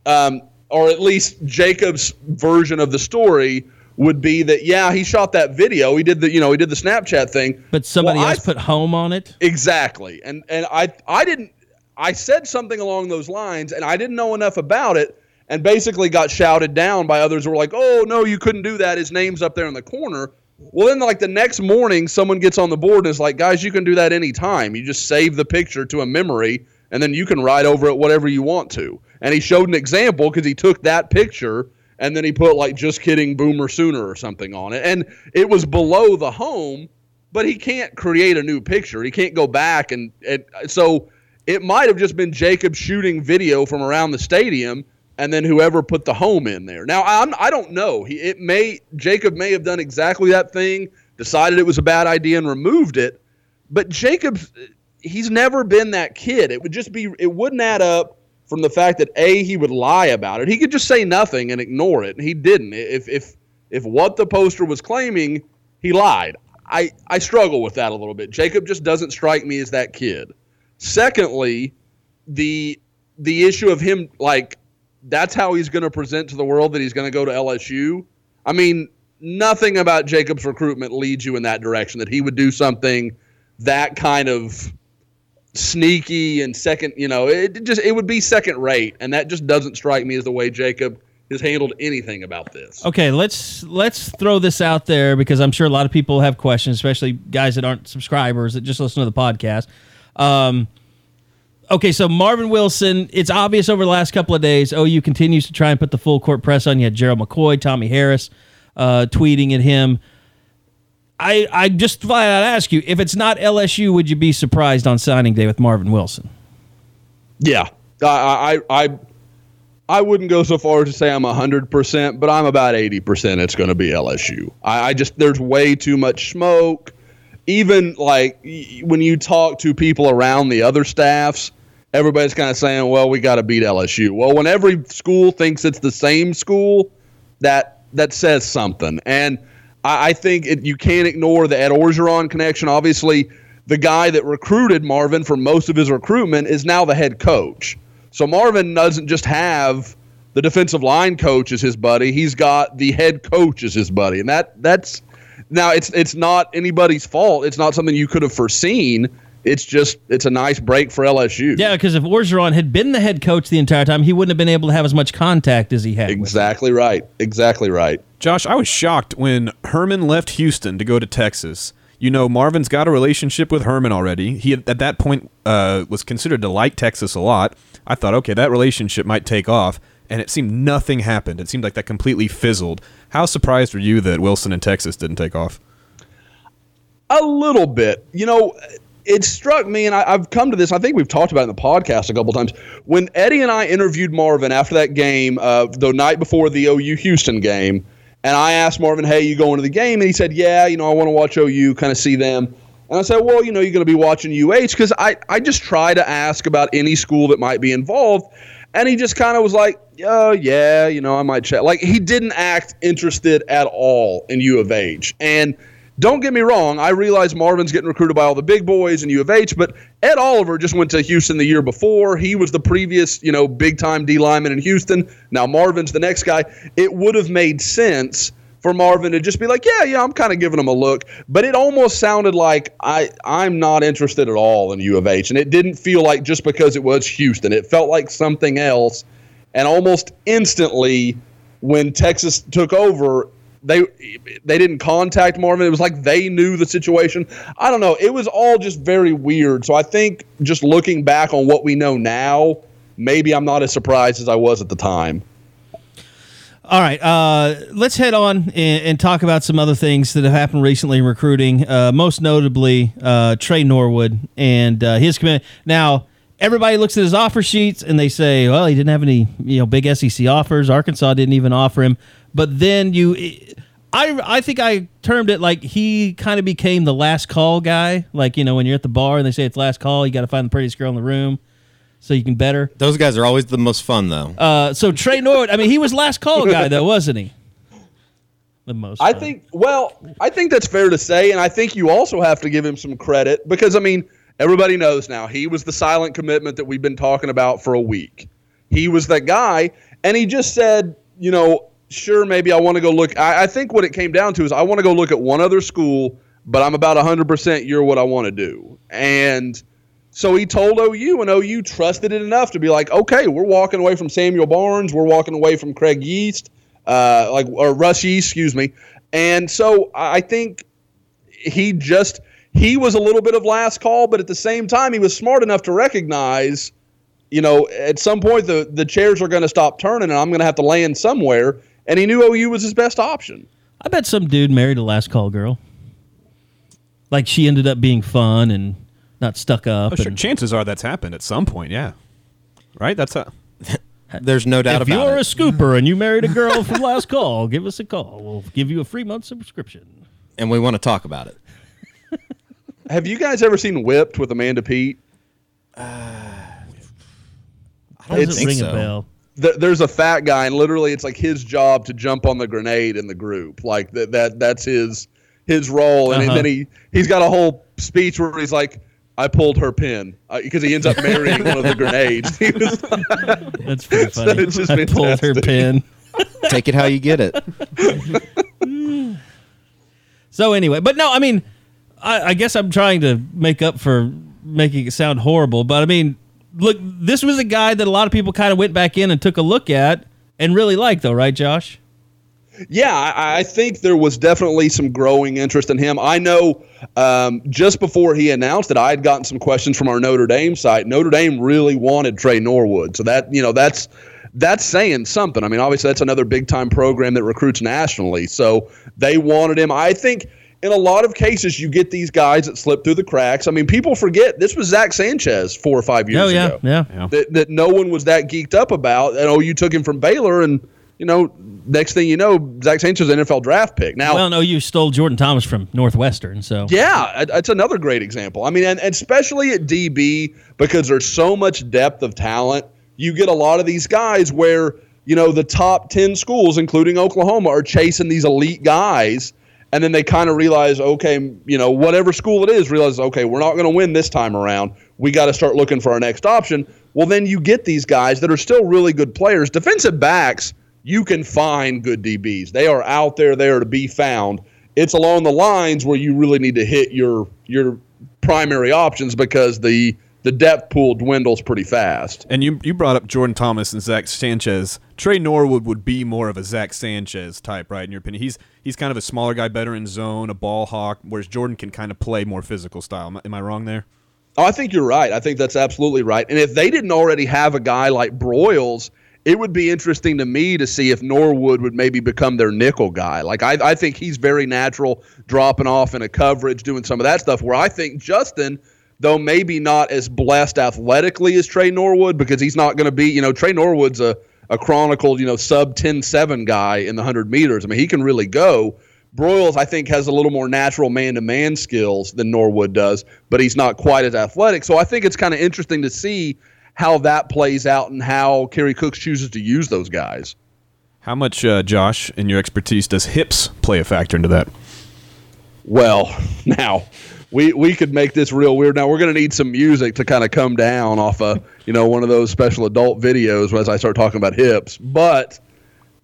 um, or at least Jacob's version of the story would be that yeah, he shot that video. He did the you know he did the Snapchat thing, but somebody Well, I else put home on it. Exactly. And and I I didn't I said something along those lines and I didn't know enough about it and basically got shouted down by others who were like, "Oh, no, you couldn't do that. His name's up there in the corner." Well, then like the next morning someone gets on the board and is like, "Guys, you can do that anytime. You just save the picture to a memory and then you can write over it whatever you want to." And he showed an example because he took that picture and then he put like just kidding boomer sooner or something on it. And it was below the home but he can't create a new picture. He can't go back and, and so it might have just been Jacob shooting video from around the stadium and then whoever put the home in there. Now I'm I don't know. He it may Jacob may have done exactly that thing, decided it was a bad idea and removed it. But Jacob he's never been that kid. It would just be it wouldn't add up from the fact that A he would lie about it. He could just say nothing and ignore it. And he didn't. If if if what the poster was claiming, he lied. I, I struggle with that a little bit. Jacob just doesn't strike me as that kid. Secondly, the the issue of him like that's how he's going to present to the world that he's going to go to LSU. I mean, nothing about Jacob's recruitment leads you in that direction that he would do something that kind of sneaky and second, you know, it just it would be second rate and that just doesn't strike me as the way Jacob has handled anything about this. Okay, let's let's throw this out there because I'm sure a lot of people have questions, especially guys that aren't subscribers that just listen to the podcast. Um, okay, so Marvin Wilson, it's obvious over the last couple of days, OU continues to try and put the full court press on. You had Gerald McCoy, Tommie Harris uh, tweeting at him. I I just out ask you, if it's not LSU, would you be surprised on signing day with Marvin Wilson? Yeah, I I I, I wouldn't go so far as to say I'm hundred percent, but I'm about eighty percent. It's going to be LSU. I, I just there's way too much smoke. Even like when you talk to people around the other staffs, everybody's kind of saying, "Well, we got to beat LSU." Well, when every school thinks it's the same school, that that says something. And I, I think it, you can't ignore the Ed Orgeron connection. Obviously, the guy that recruited Marvin for most of his recruitment is now the head coach. So Marvin doesn't just have the defensive line coach as his buddy; he's got the head coach as his buddy, and that that's now it's it's not anybody's fault. It's not something you could have foreseen. it's just it's a nice break for LSU. Yeah, because if Orgeron had been the head coach the entire time, he wouldn't have been able to have as much contact as he had. with exactly right. Exactly right. Josh, I was shocked when Herman left Houston to go to Texas. You know, Marvin's got a relationship with Herman already. He at that point uh, was considered to like Texas a lot. I thought, okay, that relationship might take off, and it seemed nothing happened. It seemed like that completely fizzled. How surprised were you that Wilson and Texas didn't take off? A little bit. You know, it struck me, and I, I've come to this. I think we've talked about it in the podcast a couple times. When Eddie and I interviewed Marvin after that game, uh, the night before the OU Houston game, and I asked Marvin, "Hey, you going to the game?" And he said, "Yeah, you know, I want to watch OU, kind of see them." And I said, "Well, you know, you're going to be watching UH because I I just try to ask about any school that might be involved." And he just kind of was like, "Oh yeah, you know, I might check." Like he didn't act interested at all in U of H, and don't get me wrong, I realize Marvin's getting recruited by all the big boys in U of H, but Ed Oliver just went to Houston the year before. He was the previous, you know, big time D lineman in Houston. Now Marvin's the next guy. It would have made sense for Marvin to just be like, yeah, yeah, I'm kind of giving him a look. But it almost sounded like I, I'm not interested at all in U of H. And it didn't feel like just because it was Houston. It felt like something else. And almost instantly, when Texas took over, they they didn't contact Marvin. It was like they knew the situation. I don't know. It was all just very weird. So I think just looking back on what we know now, maybe I'm not as surprised as I was at the time. All right, uh, let's head on and, and talk about some other things that have happened recently in recruiting. Uh, most notably, uh, Trey Norwood and uh, his commitment. Now, everybody looks at his offer sheets and they say, "Well, he didn't have any, you know, big SEC offers. Arkansas didn't even offer him." But then you, I, I think I termed it like he kind of became the last call guy. Like you know, when you're at the bar and they say it's last call, you got to find the prettiest girl in the room so you can better. Those guys are always the most fun, though. Uh, so Trey Norwood, I mean, he was last call guy though, wasn't he? The most. I fun. think, well, I think that's fair to say, and I think you also have to give him some credit because I mean, everybody knows now he was the silent commitment that we've been talking about for a week. He was that guy, and he just said, you know, sure, maybe I want to go look. I, I think what it came down to is I want to go look at one other school, but I'm about 100% you're what I want to do. And so he told OU, and OU trusted it enough to be like, okay, we're walking away from Samuel Barnes, we're walking away from Craig Yeast, uh, like or Russ Yeast, excuse me. And so I think he just he was a little bit of last call, but at the same time, he was smart enough to recognize, you know, at some point the the chairs are going to stop turning, and I'm going to have to land somewhere. And he knew OU was his best option. I bet some dude married a last call girl. Like she ended up being fun and not stuck up. Oh, sure. and- Chances are that's happened at some point. Yeah, right. That's a. There's no doubt about it. if about you're it. a scooper and you married a girl from last call, give us a call. We'll give you a free month subscription. and we want to talk about it. Have you guys ever seen Whipped with Amanda Peet? I don't Doesn't think ring so. a bell. Th- There's a fat guy, and literally, it's like his job to jump on the grenade in the group. Like that, that that's his his role. And Uh-huh. then he he's got a whole speech where he's like, "I pulled her pin," uh, because he ends up marrying one of the grenades. He was, That's pretty So funny. it's just I pulled her pin. Take it how you get it. So anyway, but no, I mean, I, I guess I'm trying to make up for making it sound horrible, but I mean, look, this was a guy that a lot of people kind of went back in and took a look at and really liked, though, right, Josh? Yeah, I, I think there was definitely some growing interest in him. I know um, just before he announced it, I had gotten some questions from our Notre Dame site. Notre Dame really wanted Trey Norwood, so that you know that's that's saying something. I mean, obviously that's another big time program that recruits nationally, so they wanted him. I think in a lot of cases you get these guys that slip through the cracks. I mean, people forget this was Zach Sanchez four or five years ago. Oh, yeah, ago yeah. that, that no one was that geeked up about. And oh, you took him from Baylor, and you know, next thing you know, Zach Sanchez is an NFL draft pick. Now, Well, no, you stole Jordan Thomas from Northwestern, so yeah, it- it's another great example. I mean, and, and especially at DB because there's so much depth of talent. You get a lot of these guys where you know the top ten schools, including Oklahoma, are chasing these elite guys. And then they kind of realize, okay, you know, whatever school it is, realizes, okay, we're not going to win this time around. We got to start looking for our next option. Well, then you get these guys that are still really good players. Defensive backs, you can find good DBs. They are out there, they are to be found. It's along the lines where you really need to hit your your primary options because the the depth pool dwindles pretty fast. And you you brought up Jordan Thomas and Zach Sanchez. Trey Norwood would be more of a Zach Sanchez type, right? In your opinion, he's he's kind of a smaller guy, better in zone, a ball hawk, whereas Jordan can kind of play more physical style. Am, I- am I wrong there? Oh, I think you're right. I think that's absolutely right. And if they didn't already have a guy like Broyles, it would be interesting to me to see if Norwood would maybe become their nickel guy. Like I, I think he's very natural, dropping off in a coverage, doing some of that stuff. Where I think Justin, though maybe not as blessed athletically as Trey Norwood, because he's not going to be, you know, Trey Norwood's a a chronicled, you know, sub 10-7 guy in the 100 meters. I mean, he can really go. Broyles, I think, has a little more natural man to man skills than Norwood does, but he's not quite as athletic. So I think it's kind of interesting to see how that plays out and how Kerry Cooks chooses to use those guys. How much, uh, Josh, in your expertise, does hips play a factor into that? Well, now we we could make this real weird. Now we're going to need some music to kind of come down off a you know one of those special adult videos as I start talking about hips. But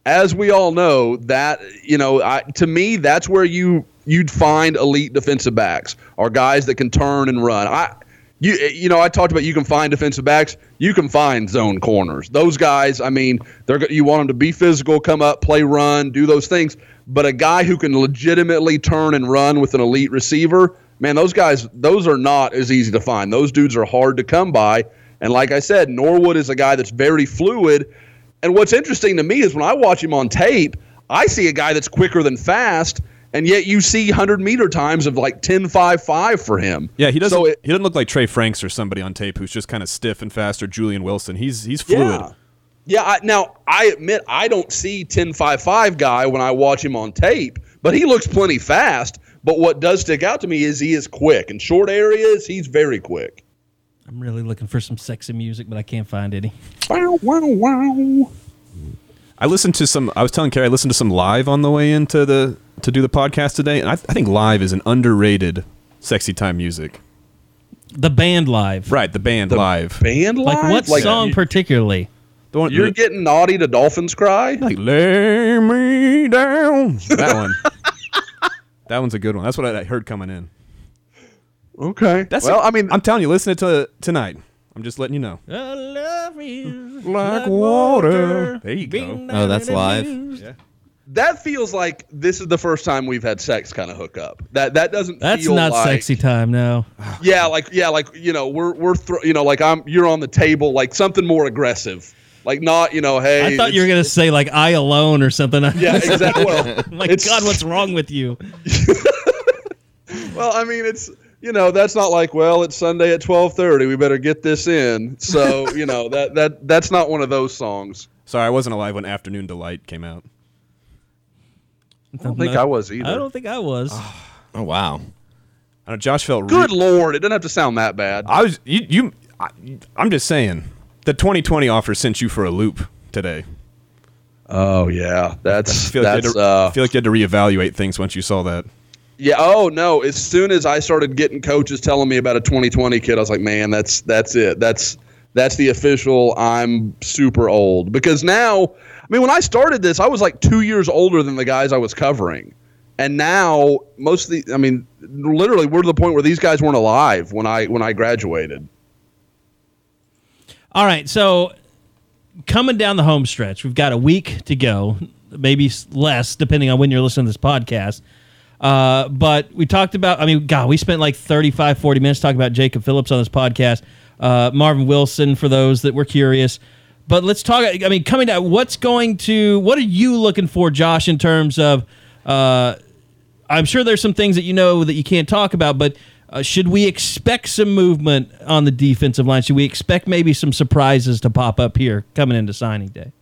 as we all know, that you know, I, to me, that's where you you'd find elite defensive backs are guys that can turn and run. I you eh, you know I talked about you can find defensive backs, you can find zone corners. Those guys, I mean, they're you want them to be physical, come up, play, run, do those things. But a guy who can legitimately turn and run with an elite receiver, man, those guys, those are not as easy to find. Those dudes are hard to come by. And like I said, Norwood is a guy that's very fluid. And what's interesting to me is when I watch him on tape, I see a guy that's quicker than fast, and yet you see 100 meter times of like 10 5 5 for him. Yeah, he doesn't. So it- he doesn't look like Trey Franks or somebody on tape who's just kind of stiff and fast, or Julian Wilson. He's he's fluid. Yeah. Yeah, I, now I admit I don't see 10-5-5 guy when I watch him on tape, but he looks plenty fast. But what does stick out to me is he is quick. In short areas, he's very quick. I'm really looking for some sexy music, but I can't find any. Wow, wow, wow. I listened to some. I was telling Carrie I listened to some live on the way into the to do the podcast today, and I, I think live is an underrated sexy time music. The band live. Right, the band live. Band live? Like what Like, song particularly? The one, You're getting naughty to Dolphins Cry? like lay me down. That one. that one's a good one. That's what I I heard coming in. Okay. That's well, I I mean, I'm telling you, listen to tonight. I'm just letting you know. I love you Like water. There you go. Oh, that's live? That feels like this is the first time we've had sex kind of hook up. That that doesn't feel That's feel not like, sexy time now. Yeah, like yeah, like you know, we're we're thro- you know, like I'm you're on the table like something more aggressive. Like not, you know, hey. I thought you were gonna say like I alone or something. Yeah, exactly. Well, My it's- God, what's wrong with you? Well, I mean, it's you know, that's not like, well, it's Sunday at twelve thirty. We better get this in. So you know that that that's not one of those songs. Sorry, I wasn't alive when Afternoon Delight came out. I don't think I was either. I don't think I was. Oh wow. I know Josh felt re- Good lord, it doesn't have to sound that bad. I was you. you I, I'm just saying the 2020 offer sent you for a loop today. Oh yeah, I that's feel like, that's had to, uh, I feel like you had to reevaluate things once you saw that. yeah. Oh no, as soon as I started getting coaches telling me about a 2020 kid, I was like, man, that's that's it. That's that's the official. I'm super old because now, I mean, when I started this, I was like two years older than the guys I was covering, and now most of the, I mean, literally, we're to the point where these guys weren't alive when I when I graduated. All right, so coming down the home stretch, we've got a week to go, maybe less, depending on when you're listening to this podcast. Uh, but we talked about, I mean, God, we spent like 35, 40 minutes talking about Jacob Phillips on this podcast, uh, Marvin Wilson, for those that were curious. But let's talk, I mean, coming down, what's going to, what are you looking for, Josh, in terms of, uh, I'm sure there's some things that you know that you can't talk about, but uh, should we expect some movement on the defensive line? Should we expect maybe some surprises to pop up here coming into signing day?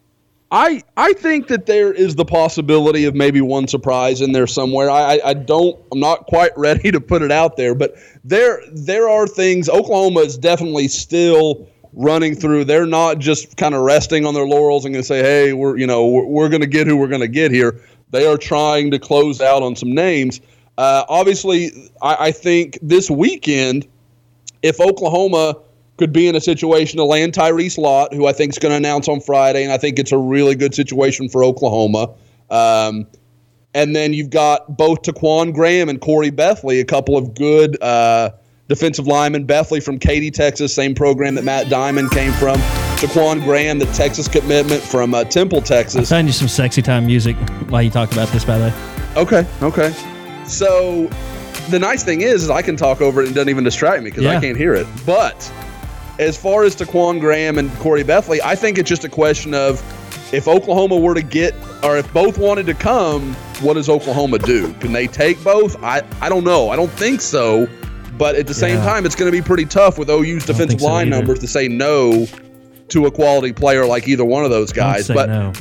I I think that there is the possibility of maybe one surprise in there somewhere. I, I don't I'm not quite ready to put it out there, but there there are things. Oklahoma is definitely still running through. They're not just kind of resting on their laurels and going to say, "Hey, we're you know we're, we're going to get who we're going to get here." They are trying to close out on some names. Uh, obviously, I, I think this weekend if Oklahoma could be in a situation to land Tyrese Lott, who I think is going to announce on Friday, and I think it's a really good situation for Oklahoma. Um, and then you've got both Ta'Quon Graham and Corey Bethley, a couple of good, uh, defensive lineman. Bethley from Katy, Texas, same program that Matt Dimon came from. Ta'Quon Graham, the Texas commitment from uh, Temple, Texas. Find you some sexy time music while you talk about this, by the way. Okay, okay. So the nice thing is, is I can talk over it and it doesn't even distract me because Yeah. I can't hear it. But as far as Ta'Quon Graham and Corey Bethley, I think it's just a question of if Oklahoma were to get, or if both wanted to come, what does Oklahoma do? Can they take both? I, I don't know. I don't think so. But at the same Yeah. time, it's going to be pretty tough with OU's defensive so line either. numbers to say no to a quality player like either one of those guys. But no.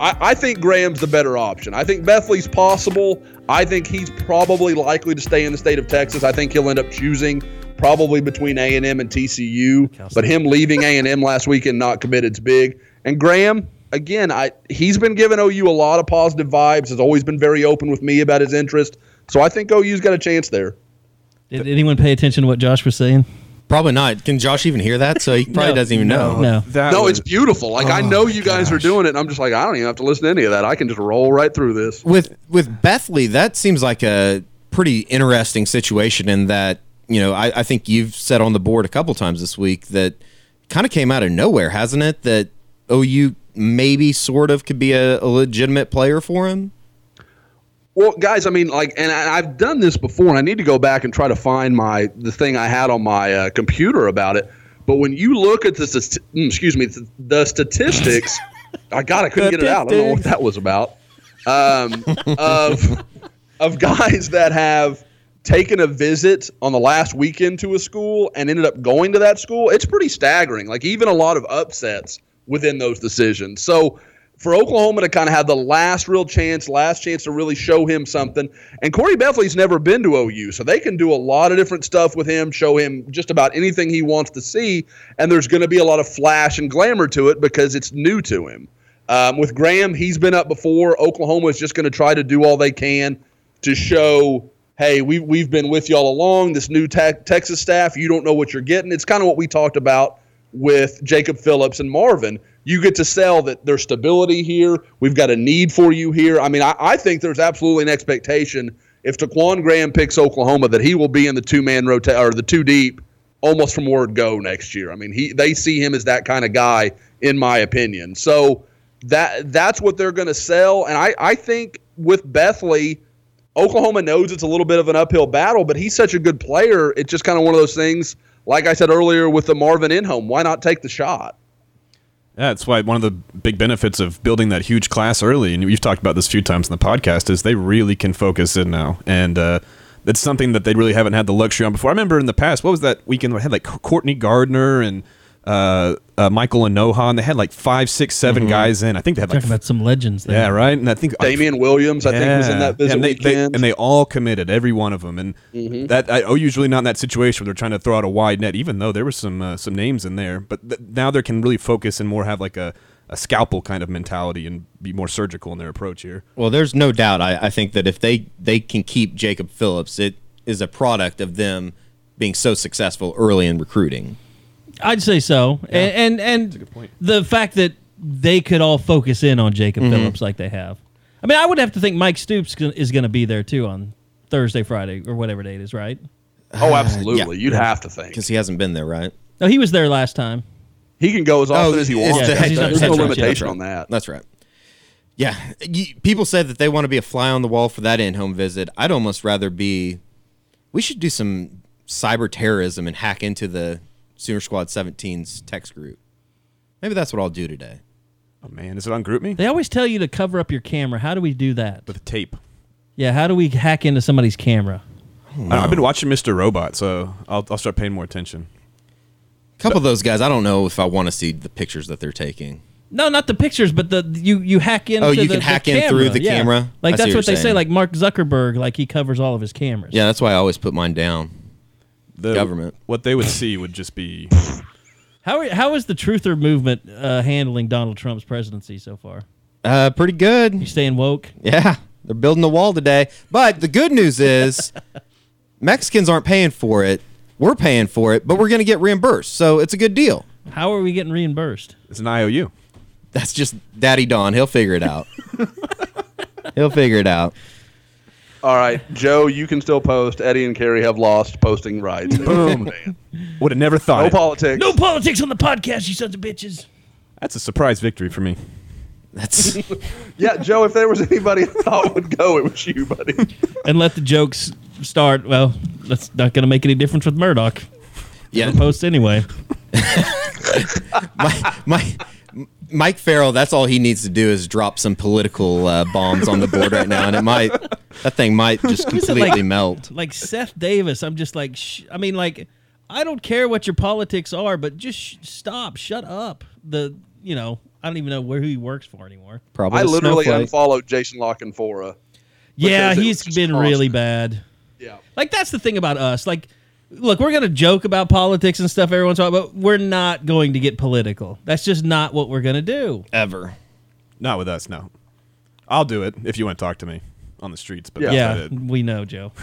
I, I think Graham's the better option. I think Bethley's possible. I think he's probably likely to stay in the state of Texas. I think he'll end up choosing probably between A and M and TCU. But him leaving A and M last week and not committed's big. And Graham, again, I he's been giving OU a lot of positive vibes. Has always been very open with me about his interest. So I think OU's got a chance there. Did anyone pay attention to what Josh was saying? Probably not. Can Josh even hear that? So he probably No. doesn't even know. No. That no, was- it's beautiful. Like I oh, know you guys are doing it. And I'm just like I don't even have to listen to any of that. I can just roll right through this. With with Bethley, that seems like a pretty interesting situation in that you know I, I think you've said on the board a couple times this week that kind of came out of nowhere, hasn't it? That OU maybe sort of could be a, a legitimate player for him. Well, guys, I mean, like, and I, I've done this before, and I need to go back and try to find my the thing I had on my uh, computer about it. But when you look at the mm, excuse me the, the statistics, I God, I couldn't get it out. I don't know what that was about. Um, of of guys that have taken a visit on the last weekend to a school and ended up going to that school, it's pretty staggering. Like even a lot of upsets within those decisions. So for Oklahoma to kind of have the last real chance, last chance to really show him something. And Corey Bethley's never been to OU, so they can do a lot of different stuff with him, show him just about anything he wants to see. And there's going to be a lot of flash and glamour to it because it's new to him. Um, with Graham, he's been up before. Oklahoma is just going to try to do all they can to show, hey, we, we've been with you all along. This new te- Texas staff, you don't know what you're getting. It's kind of what we talked about with Jacob Phillips and Marvin. You get to sell that there's stability here. We've got a need for you here. I mean, I, I think there's absolutely an expectation if Ta'Quon Graham picks Oklahoma that he will be in the two man rotate or the two deep almost from word go next year. I mean, he they see him as that kind of guy, in my opinion. So that that's what they're going to sell. And I, I think with Bethley, Oklahoma knows it's a little bit of an uphill battle, but he's such a good player. It's just kind of one of those things. Like I said earlier with the Marvin Inhome, why not take the shot? That's why one of the big benefits of building that huge class early, and we've talked about this a few times in the podcast, is they really can focus in now. And uh, something that they really haven't had the luxury on before. I remember in the past, what was that weekend? I had like Courtney Gardner and uh, uh, Michael Anoha, and they had like five, six, seven guys in. I think they had like Talking about some legends there. yeah, right. And I think Damian Williams, I think, was in that visit and they, they- and they all committed, every one of them. And that I, OU's really not in that situation where they're trying to throw out a wide net, even though there were some uh, some names in there. But th- now they can really focus and more have like a, a scalpel kind of mentality and be more surgical in their approach here. Well, there's no doubt. I, I think that if they they can keep Jacob Phillips, it is a product of them being so successful early in recruiting. I'd say so. And and, and the fact that they could all focus in on Jacob Mm-hmm. Phillips like they have. I mean, I would have to think Mike Stoops is going to be there too on Thursday, Friday, or whatever date is, right? oh, absolutely. yeah. You'd have to think. because he hasn't been there, right? No, he was there last time. He can go as often Oh, as he it's wants. the head he's There's coach. no right, limitation right. on that. That's right. Yeah, you, people said that they want to be a fly on the wall for that in-home visit. I'd almost rather be. We should do some cyber terrorism and hack into the Sooner Squad 17's text group. Maybe that's what I'll do today. Oh man, is it on GroupMe? They always tell you to cover up your camera. How do we do that? with tape? Yeah, how do we hack into somebody's camera? Oh, I, I've been watching Mr. Robot, so I'll, I'll start paying more attention. A couple of those guys, I don't know if I want to see the pictures that they're taking. No, not the pictures, but the you you hack in. Oh, you the, can the hack in through the Yeah. camera? Like I that's what what they you're say. Like Mark Zuckerberg, like he covers all of his cameras. Yeah, that's why I always put mine down. The Government. What they would see would just be How are, how is the truther movement uh, handling Donald Trump's presidency so far? Uh, pretty good. You good. staying woke? Yeah, they're building the wall today. But the good news is Mexicans aren't paying for it. We're paying for it, but we're going to get reimbursed. So it's a good deal. How are we getting reimbursed? it's an IOU. That's just Daddy Don. He'll figure it out. He'll figure it out. All right, Joe, you can still post. Eddie and Carrie have lost posting rights. Boom. Would have never thought. No it. politics. No politics on the podcast, you sons of bitches. That's a surprise victory for me. That's Yeah, Joe, if there was anybody I thought would go, it was you, buddy. And let the jokes start. Well, that's not going to make any difference with Murdoch. yeah. Post anyway. my, my, Mike Farrell, that's all he needs to do is drop some political uh, bombs on the board right now, and it might that thing might just completely like- melt. Like Seth Davis, I'm just like, sh- I mean, like, I don't care what your politics are, but just sh- stop, shut up. The, you know, I don't even know where who he works for anymore. Probably I literally snowflake. unfollowed Jason La Canfora. Yeah, Because it he's was been constant. really bad. Yeah. Like that's the thing about us. Like, look, we're gonna joke about politics and stuff every once in a while, but we're not going to get political. That's just not what we're gonna do. ever. Not with us, no. I'll do it if you want to talk to me on the streets, but Yeah. that's Yeah, about it. we know, Joe.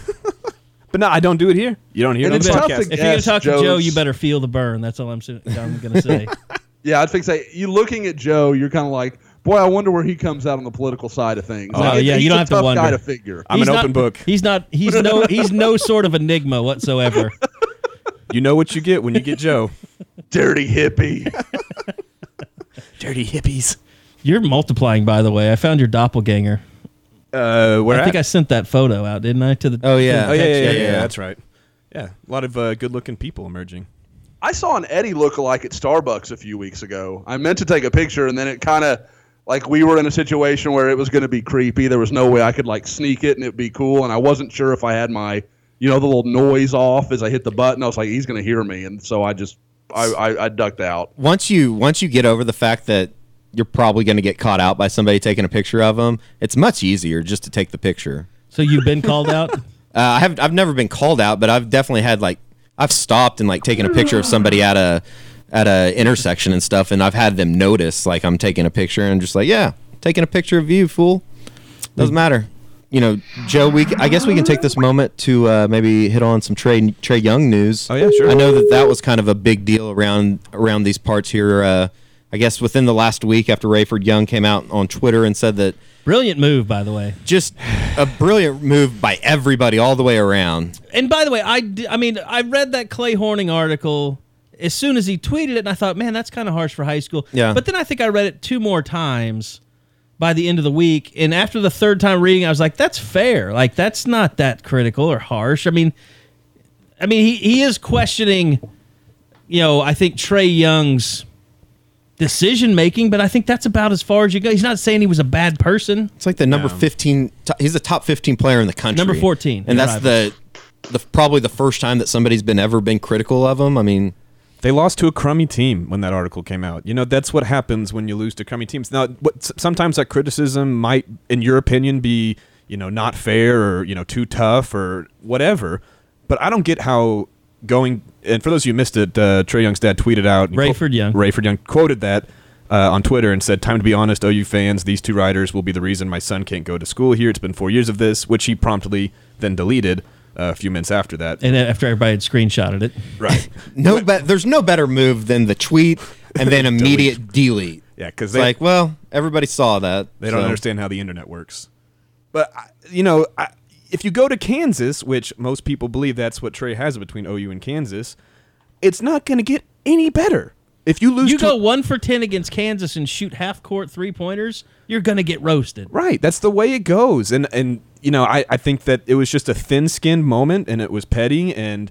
But no, I don't do it here. You don't hear And it on it's the tough to podcast. If you're gonna Yes, talk to Joe, Joe's- you better feel the burn. That's all I'm, s- I'm gonna say. Yeah, I'd think say you looking at Joe, you're kind of like, boy, I wonder where he comes out on the political side of things. Oh, Like, yeah, you don't a have to wonder. Guy to figure. I'm He's an not- open book. He's not. He's no. He's no sort of enigma whatsoever. You know what you get when you get Joe. Dirty hippie. Dirty hippies. You're multiplying, by the way. I found your doppelganger. Uh, where I think? I sent that photo out, didn't I? To the. Oh, yeah. oh yeah, yeah, yeah, Yeah, yeah, yeah. That's right. Yeah, a lot of uh, good-looking people emerging. I saw an Eddie lookalike at Starbucks a few weeks ago. I meant to take a picture, and then it kind of like we were in a situation where it was going to be creepy. There was no way I could like sneak it and it'd be cool, and I wasn't sure if I had my you know the little noise off as I hit the button. I was like, he's going to hear me, and so I just I, I, I ducked out. Once you once you get over the fact that you're probably going to get caught out by somebody taking a picture of them, it's much easier just to take the picture. So you've been called out. Uh, I have I've never been called out, but I've definitely had like I've stopped and like taken a picture of somebody at a at a intersection and stuff, and I've had them notice like I'm taking a picture and just like yeah, taking a picture of you, fool. Doesn't matter. You know, Joe. We I guess we can take this moment to uh, maybe hit on some Trae Trae Young news. Oh, yeah, sure. I know that that was kind of a big deal around around these parts here. Uh, I guess within the last week after Rayford Young came out on Twitter and said that Brilliant move, by the way. just a brilliant move by everybody all the way around. And by the way, I I mean, I read that Clay Horning article as soon as he tweeted it, and I thought, man, that's kind of harsh for high school. Yeah. But then I think I read it two more times by the end of the week, and after the third time reading, I was like, that's fair. Like that's not that critical or harsh. I mean, I mean, he he is questioning, you know, I think Trae Young's decision making, but I think that's about as far as you go. He's not saying he was a bad person. It's like the number 15 he's the top 15 player in the country. Number 14, And that's the the probably the first time that somebody's been ever been critical of him. I mean, They lost to a crummy team when that article came out. You know, that's what happens when you lose to crummy teams. Now, what, sometimes that criticism might, in your opinion, be you know not fair or you know too tough or whatever. But I don't get how going. And for those of you who missed it, uh, Trae Young's dad tweeted out. Rayford Young. Rayford Young quoted that. Uh, on Twitter and said, "Time to be honest, OU fans. These two riders will be the reason my son can't go to school here. It's been four years of this, which he promptly then deleted uh, a few minutes after that. And after everybody had screenshotted it, right? no be- there's no better move than the tweet and then immediate delete. Yeah, because It's they like, well, everybody saw that. They don't so- understand how the internet works. But you know, I, if you go to Kansas, which most people believe that's what Trae has between OU and Kansas, it's not going to get any better. If you lose, you go one for ten against Kansas and shoot half court three pointers, you're gonna get roasted. right, that's the way it goes. And and you know, I, I think that it was just a thin-skinned moment, and it was petty. And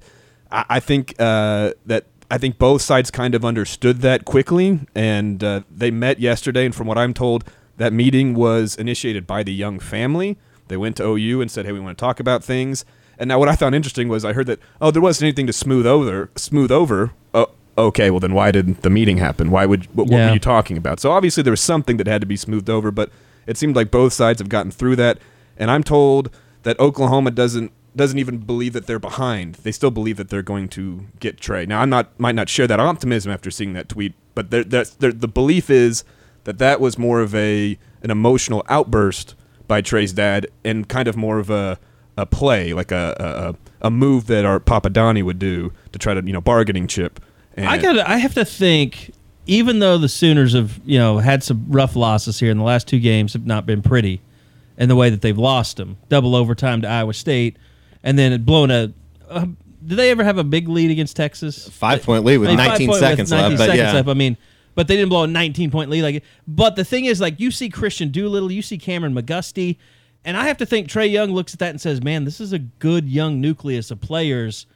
I, I think uh, that I think both sides kind of understood that quickly, and uh, they met yesterday. And from what I'm told, that meeting was initiated by the Young family. They went to OU and said, "Hey, we want to talk about things." And now, what I found interesting was I heard that oh, there wasn't anything to smooth over. Smooth over. Oh, okay. Well, then why did the meeting happen? Why would what, what were you talking about? So obviously there was something that had to be smoothed over, but it seemed like both sides have gotten through that. And I'm told that Oklahoma doesn't doesn't even believe that they're behind. They still believe that they're going to get Trae. Now I'm not might not share that optimism after seeing that tweet, but there, that's, there, the belief is that that was more of a an emotional outburst by Trae's dad and kind of more of a a play, like a a, a move that our Papa Donnie would do to try to you know bargaining chip. And I got. I have to think. Even though the Sooners have, you know, had some rough losses here, in the last two games have not been pretty, and the way that they've lost them, double overtime to Iowa State, and then it blown a. a did they ever have a big lead against Texas? Five point lead with I mean, 19 point seconds with 19 left. But seconds yeah. I mean, but they didn't blow a 19 point lead. Like, but the thing is, like, you see Kristian Doolittle, you see Kameron McGusty, and I have to think Trae Young looks at that and says, "Man, this is a good young nucleus of players.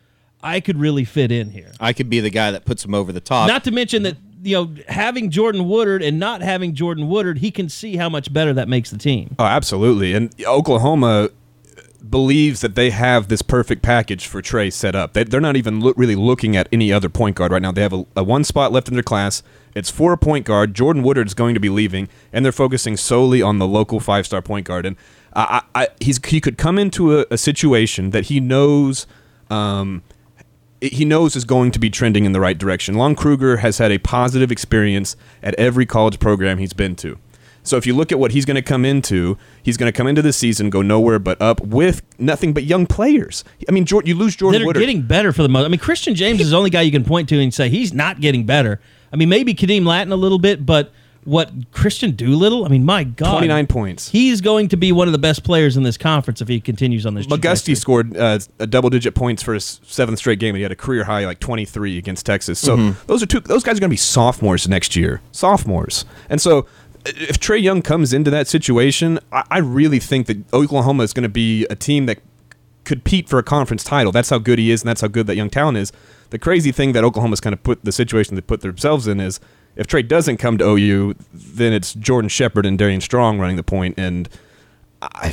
I could really fit in here." I could be the guy that puts him over the top. Not to mention that you know having Jordan Woodard and not having Jordan Woodard, he can see how much better that makes the team. Oh, absolutely. And Oklahoma believes that they have this perfect package for Trae set up. They, they're not even loo- really looking at any other point guard right now. They have a, a one spot left in their class. It's for a point guard. Jordan Woodard's going to be leaving, and they're focusing solely on the local five star point guard. And I, I, I, he could come into a, a situation that he knows. Um, he knows is going to be trending in the right direction. Lon Kruger has had a positive experience at every college program he's been to. So if you look at what he's going to come into, he's going to come into the season, go nowhere but up with nothing but young players. I mean, Jordan, you lose Jordan that are Woodard. getting better for the most. I mean, Christian James is the only guy you can point to and say he's not getting better. I mean, maybe Khadeem Lattin a little bit, but what Kristian Doolittle? I mean, my God, 29 points. He's going to be one of the best players in this conference if he continues on this. McGusty trajectory. scored uh, a double-digit points for his seventh straight game. and He had a career high like 23 against Texas. So Mm-hmm. those are two. Those guys are going to be sophomores next year. Sophomores, and so if Trae Young comes into that situation, I, I really think that Oklahoma is going to be a team that could compete for a conference title. That's how good he is, and that's how good that young talent is. The crazy thing that Oklahoma's kind of put the situation they put themselves in is if Trae doesn't come to OU, then it's Jordan Shepard and Darian Strong running the point, and I,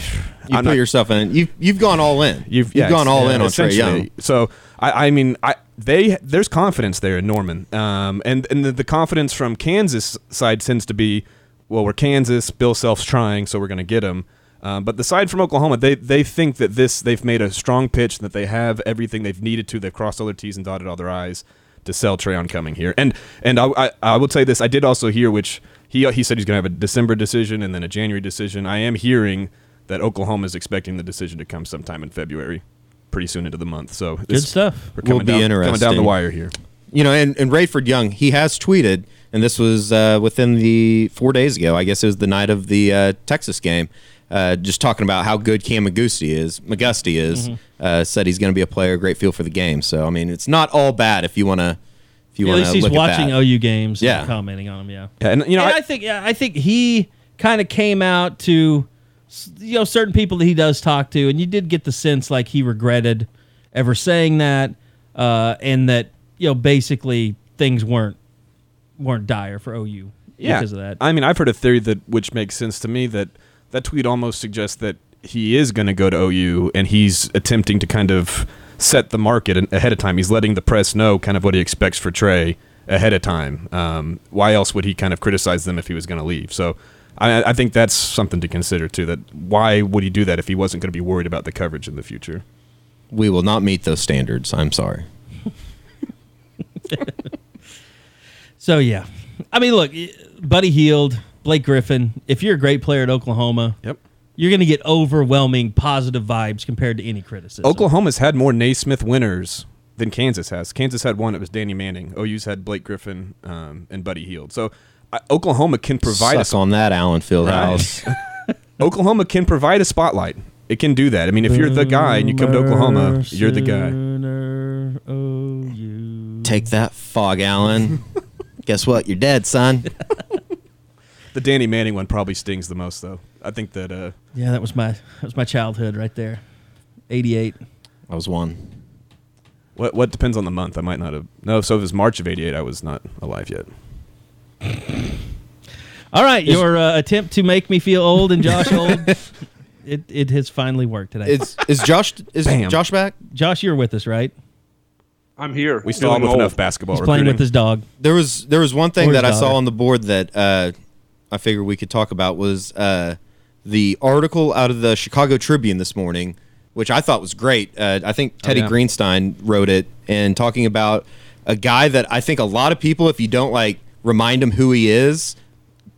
you I'm put not- yourself in. You've you've gone all in. You've, you've yeah, gone all yeah, in on Trae. Young. So I, I mean, I they there's confidence there in Norman, um, and and the, the confidence from Kansas side tends to be, well, we're Kansas, Bill Self's trying, so we're going to get him. Um, but the side from Oklahoma, they they think that this they've made a strong pitch that they have everything they've needed to. They've crossed all their T's and dotted all their I's to sell Treyon coming here. And and I, I I will say this, I did also hear which he he said he's going to have a December decision and then a January decision. I am hearing that Oklahoma is expecting the decision to come sometime in February, pretty soon into the month. So Good stuff. We're Will coming be down, coming down the wire here. You know, and, and Rayford Young, he has tweeted, and this was uh, within the four days ago. I guess it was the night of the uh, Texas game. Uh, just talking about how good Kam McGusty is, McGusty is. Mm-hmm. Uh, said he's going to be a player, great feel for the game. So I mean, it's not all bad if you want to. If you Yeah, at want least to he's look watching at that. OU games, Yeah. and commenting on them. Yeah, Yeah, and you know, And I, I, think yeah, I think he kind of came out to you know certain people that he does talk to, and you did get the sense like he regretted ever saying that, uh, and that you know basically things weren't weren't dire for OU yeah, because of that. I mean, I've heard a theory that which makes sense to me that that tweet almost suggests that he is going to go to OU and he's attempting to kind of set the market ahead of time. He's letting the press know kind of what he expects for Trae ahead of time. Um, why else would he kind of criticize them if he was going to leave? So. I, I think that's something to consider too. That why would he do that if he wasn't going to be worried about the coverage in the future? We will not meet those standards. I'm sorry. So yeah, I mean, look, Buddy Hield, Blake Griffin. If you're a great player at Oklahoma, Yep. you're going to get overwhelming positive vibes compared to any criticism. Oklahoma's had more Naismith winners than Kansas has. Kansas had one; it was Danny Manning. OU's had Blake Griffin um, and Buddy Hield. So uh, Oklahoma can provide a Suck on that, Allen Fieldhouse. Oklahoma can provide a spotlight. It can do that. I mean, if you're the guy and you come to Oklahoma, you're the guy. Take that, Phog Allen. Guess what? You're dead, son. The Danny Manning one probably stings the most, though. I think that uh, Yeah, that was my that was my childhood right there. 88. I was one. what what depends on the month. I might not have. No, so if it's March of '88, I was not alive yet. All right, your uh, attempt to make me feel old and Josh old, it it has finally worked today. Is is Josh is Bam. Josh back? Josh, you're with us, right? I'm here. We still have Feeling enough basketball. He's playing recruiting. with his dog. There was there was one thing Or that I saw on the board that uh, I figured we could talk about was uh, the article out of the Chicago Tribune this morning, which I thought was great. Uh, I think Teddy yeah. Greenstein wrote it and talking about a guy that I think a lot of people, if you don't like remind him who he is,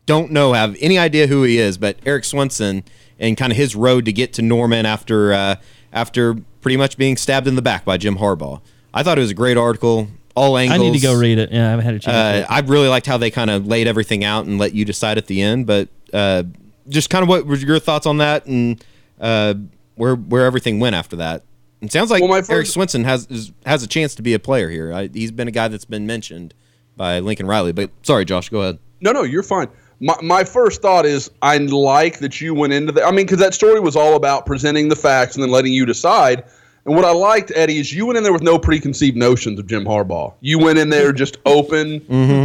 don't know have any idea who he is. But Erik Swenson and kind of his road to get to Norman after uh, after pretty much being stabbed in the back by Jim Harbaugh. I thought it was a great article. All I need to go read it. Yeah, I haven't had a chance. Uh. I really liked how they kind of laid everything out and let you decide at the end. But uh, just kind of what were your thoughts on that and uh, where where everything went after that? It sounds like Well, my Eric first- Swenson has is, has a chance to be a player here. I, he's been a guy that's been mentioned by Lincoln Riley. But sorry, Josh, go ahead. No, no, you're fine. My, my first thought is I like that you went into the. I mean, because that story was all about presenting the facts and then letting you decide. And what I liked, Eddie, is you went in there with no preconceived notions of Jim Harbaugh. You went in there just open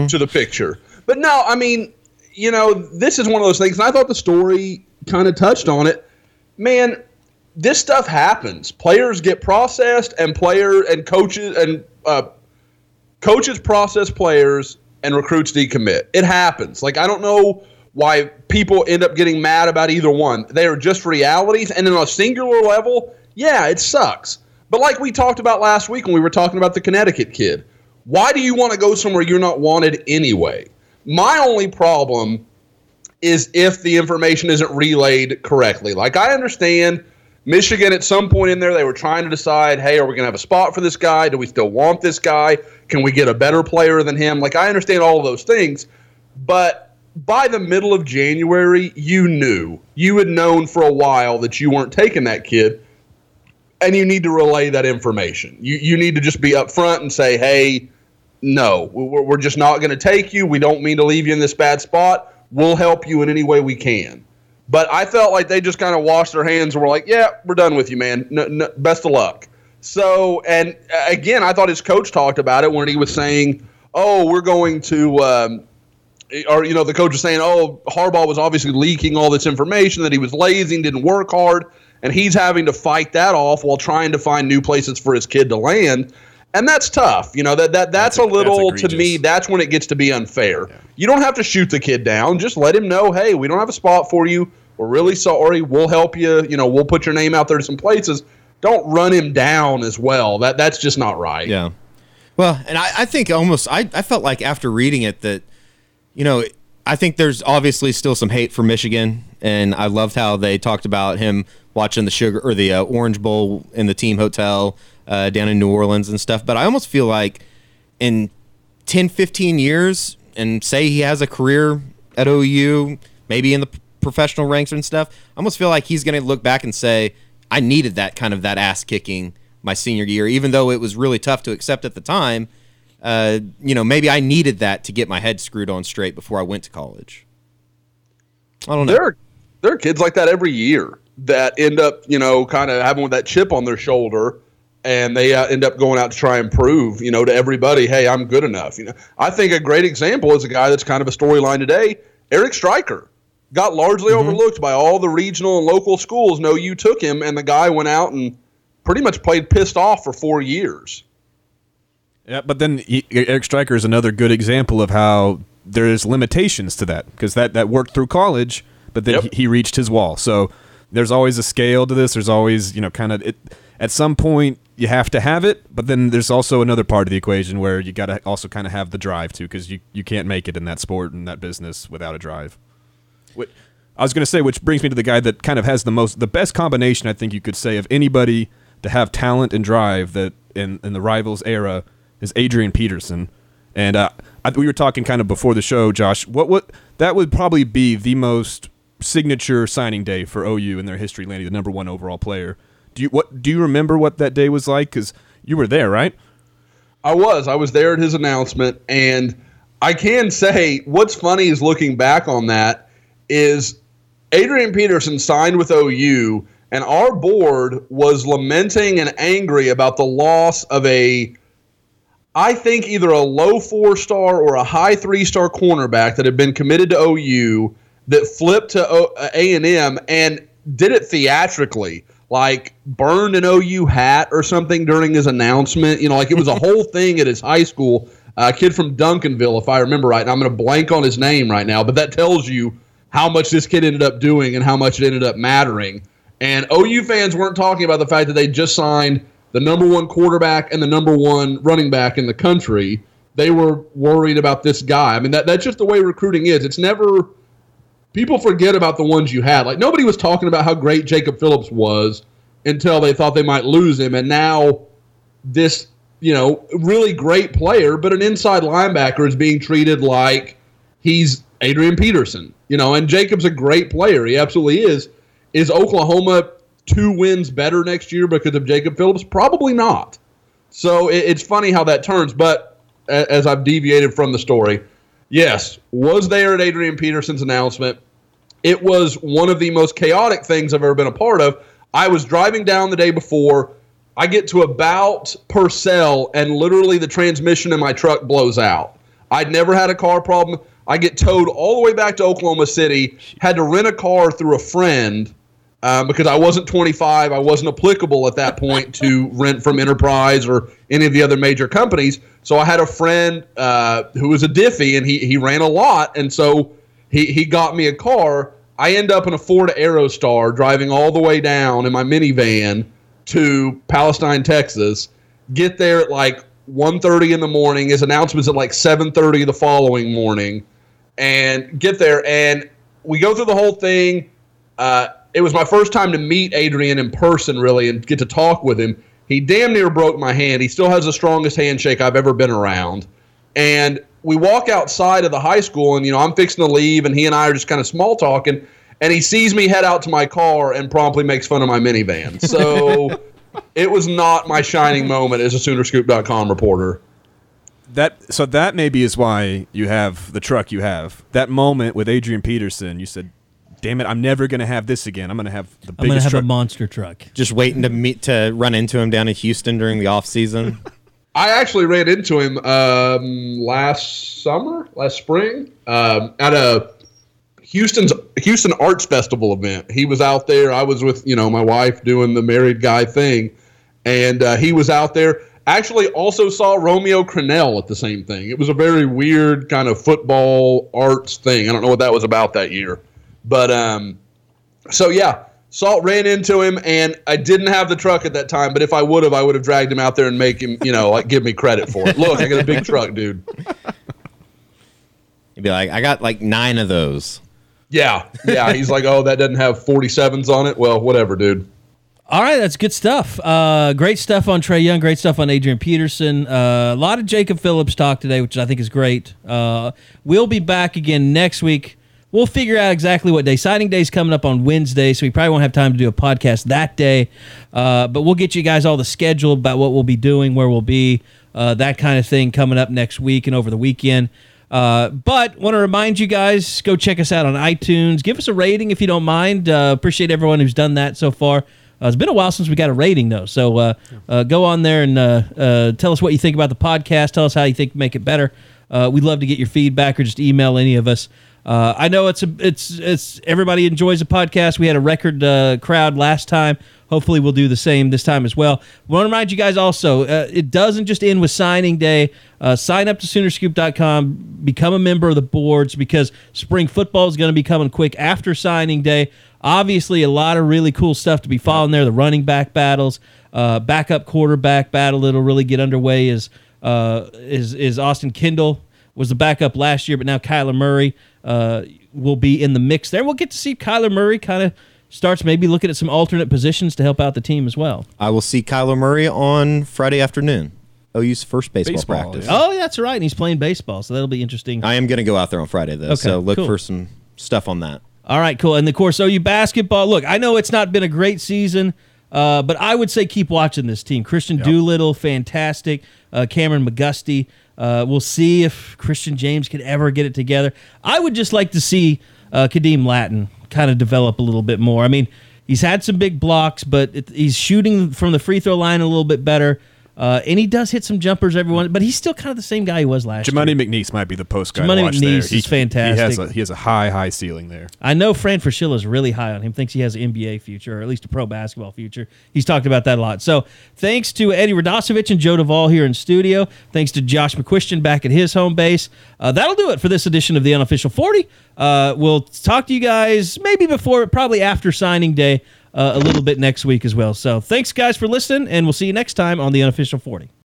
to the picture. But no, I mean, you know, this is one of those things. And I thought the story kind of touched on it. Man, this stuff happens. Players get processed, and player and coaches and uh, coaches process players and recruits decommit. It happens. Like I don't know why people end up getting mad about either one. They are just realities, and on a singular level, yeah, it sucks. But like we talked about last week when we were talking about the Connecticut kid, why do you want to go somewhere you're not wanted anyway? My only problem is if the information isn't relayed correctly. Like I understand Michigan at some point in there they were trying to decide, hey, are we going to have a spot for this guy? Do we still want this guy? Can we get a better player than him? Like I understand all of those things, but by the middle of January, you knew. You had known for a while that you weren't taking that kid and you need to relay that information. You you need to just be upfront and say, "Hey, no, we're, we're just not going to take you. We don't mean to leave you in this bad spot. We'll help you in any way we can." But I felt like they just kind of washed their hands and were like, "Yeah, we're done with you, man. No, no, best of luck." So, and uh, again, I thought his coach talked about it when he was saying, "Oh, we're going to." Um, or you know, the coach was saying, "Oh, Harbaugh was obviously leaking all this information that he was lazy and didn't work hard." And he's having to fight that off while trying to find new places for his kid to land. And that's tough. You know that, that that's, That's a eg- that's little to me that's when it gets to be unfair. You don't have to shoot the kid down. Just let him know hey we don't have a spot for you. We're really sorry. We'll help you. You know we'll put your name out there to some places. Don't run him down as well. That that's just not right. Yeah. Well, and I, I think almost I, I felt like after reading it that, you know, I think there's obviously still some hate for Michigan, and I loved how they talked about him watching the sugar or the uh, Orange Bowl in the team hotel uh, down in New Orleans and stuff. But I almost feel like in 10, 15 years, and say he has a career at OU, maybe in the professional ranks and stuff, I almost feel like he's going to look back and say, I needed that kind of that ass kicking my senior year, even though it was really tough to accept at the time. Uh, you know, maybe I needed that to get my head screwed on straight before I went to college. I don't know. there are there are kids like that every year that end up you know kind of having that chip on their shoulder and they uh, end up going out to try and prove you know to everybody hey i'm good enough you know? I think a great example is a guy that's kind of a storyline today eric Striker. Got largely overlooked by all the regional and local schools. No you took him and the guy went out and pretty much played pissed off for four years. Yeah, but then he, Eric Striker is another good example of how there's limitations to that because that that worked through college, but then Yep. he, he reached his wall. So there's always a scale to this. There's always you know kind of. At some point, you have to have it, but then there's also another part of the equation where you got to also kind of have the drive too, because you you can't make it in that sport and that business without a drive. I was going to say, which brings me to the guy that kind of has the most, the best combination I think you could say of anybody to have talent and drive that in in the rivals era is Adrian Peterson. And uh, I, we were talking kind of before the show, Josh. What what that would probably be the most signature signing day for OU in their history, landing the number one overall player. Do you what do you remember what that day was like? Because you were there, right? I was. I was there at his announcement, and I can say what's funny is looking back on that is Adrian Peterson signed with OU, and our board was lamenting and angry about the loss of a, I think either a low four star or a high three star cornerback that had been committed to OU that flipped to uh, A and M and did it theatrically, like burned an OU hat or something during his announcement. You know, like it was a whole thing at his high school. A kid from Duncanville, if I remember right. And I'm going to blank on his name right now, but that tells you how much this kid ended up doing and how much it ended up mattering. And OU fans weren't talking about the fact that they just signed the number one quarterback and the number one running back in the country. They were worried about this guy. I mean, that, that's just the way recruiting is. It's never people forget about the ones you had. Like nobody was talking about how great Jacob Phillips was until they thought they might lose him, and now this you know really great player, but an inside linebacker is being treated like he's Adrian Peterson. You know, and Jacob's a great player. He absolutely is. Is Oklahoma two wins better next year because of Jacob Phillips? Probably not. So it, it's funny how that turns. But as I've deviated from the story, yes, was there at Adrian Peterson's announcement. It was one of the most chaotic things I've ever been a part of. I was driving down the day before. I get to about Purcell, and literally the transmission in my truck blows out. I'd never had a car problem. I get towed all the way back to Oklahoma City. Had to rent a car through a friend um, because I wasn't 25. I wasn't applicable at that point to rent from Enterprise or any of the other major companies. So I had a friend uh, who was a diffie, and he he ran a lot, and so he he got me a car. I end up in a Ford Aerostar driving all the way down in my minivan to Palestine, Texas. Get there at like 1.30 in the morning. His announcement's at like 7.30 the following morning. And get there, and we go through the whole thing. Uh, it was my first time to meet Adrian in person, really, and get to talk with him. He damn near broke my hand. He still has the strongest handshake I've ever been around. And we walk outside of the high school, and you know I'm fixing to leave, and he and I are just kind of small talking. And he sees me head out to my car and promptly makes fun of my minivan. So it was not my shining moment as a Soonerscoop.com reporter. That so that maybe is why you have the truck you have. That moment with Adrian Peterson, you said, "Damn it, I'm never going to have this again. I'm going to have the biggest I'm going to biggest have truck." a monster truck. Just waiting to meet to run into him down in Houston during the off season. I actually ran into him um, last summer, last spring, um, at a Houston's Houston Arts Festival event. He was out there. I was with you know my wife doing the married guy thing, and uh, he was out there. Actually, also saw Romeo Crennel at the same thing. It was a very weird kind of football arts thing. I don't know what that was about that year, but um, so yeah, Salt ran into him, and I didn't have the truck at that time. But if I would have, I would have dragged him out there and make him, you know, like give me credit for it. Look, I got a big truck, dude. He'd be like, I got like nine of those. Yeah, yeah. He's like, oh, that doesn't have 47s on it. Well, whatever, dude. All right, that's good stuff. Uh, great stuff on Trae Young. Great stuff on Adrian Peterson. Uh, a lot of Jacob Phillips talk today, which I think is great. Uh, we'll be back again next week. We'll figure out exactly what day. Signing day is coming up on Wednesday, so we probably won't have time to do a podcast that day. Uh, but we'll get you guys all the schedule about what we'll be doing, where we'll be, uh, that kind of thing coming up next week and over the weekend. Uh, but want to remind you guys, go check us out on iTunes. Give us a rating if you don't mind. Uh, appreciate everyone who's done that so far. Uh, it's been a while since we got a rating though, so uh, go on there and tell us what you think about the podcast. Tell us how you think make it better. We'd love to get your feedback or just email any of us. Uh, I know it's a it's it's everybody enjoys a podcast. We had a record uh, crowd last time. Hopefully, we'll do the same this time as well. want to remind you guys also, uh, it doesn't just end with signing day. Uh, sign up to Soonerscoop.com, become a member of the boards because spring football is going to be coming quick after signing day. Obviously, a lot of really cool stuff to be following there. The running back battles, uh, backup quarterback battle that'll really get underway is uh, is is Austin Kendall was the backup last year, but now Kyler Murray uh, will be in the mix there. We'll get to see Kyler Murray kind of starts maybe looking at some alternate positions to help out the team as well. I will see Kyler Murray on Friday afternoon. OU's first baseball, Baseball, practice. yeah. Oh, that's right. And he's playing baseball, so that'll be interesting. I am going to go out there on Friday though, Okay, so look cool. for some stuff on that. All right, cool. And of course, OU basketball. Look, I know it's not been a great season, uh, but I would say keep watching this team. Kristian Doolittle, fantastic. Uh, Kameron McGusty. Uh, we'll see if Christian James could ever get it together. I would just like to see uh, Khadeem Lattin kind of develop a little bit more. I mean, he's had some big blocks, but it, he's shooting from the free throw line a little bit better. Uh, and he does hit some jumpers every one, but he's still kind of the same guy he was last year. Jamuni McNeace might be the post guy. to Jamuni watch there. McNeace He- is fantastic. He has a he has a high high ceiling there. I know Fran Fraschilla is really high on him. Thinks he has an NBA future, or at least a pro basketball future. He's talked about that a lot. So thanks to Eddie Radosevich and Joe Duvall here in studio. Thanks to Josh McCuistion back at his home base. Uh, that'll do it for this edition of the Unofficial 40. Uh, we'll talk to you guys maybe before, probably after signing day, uh, a little bit next week as well. So thanks, guys, for listening, and we'll see you next time on the Unofficial 40.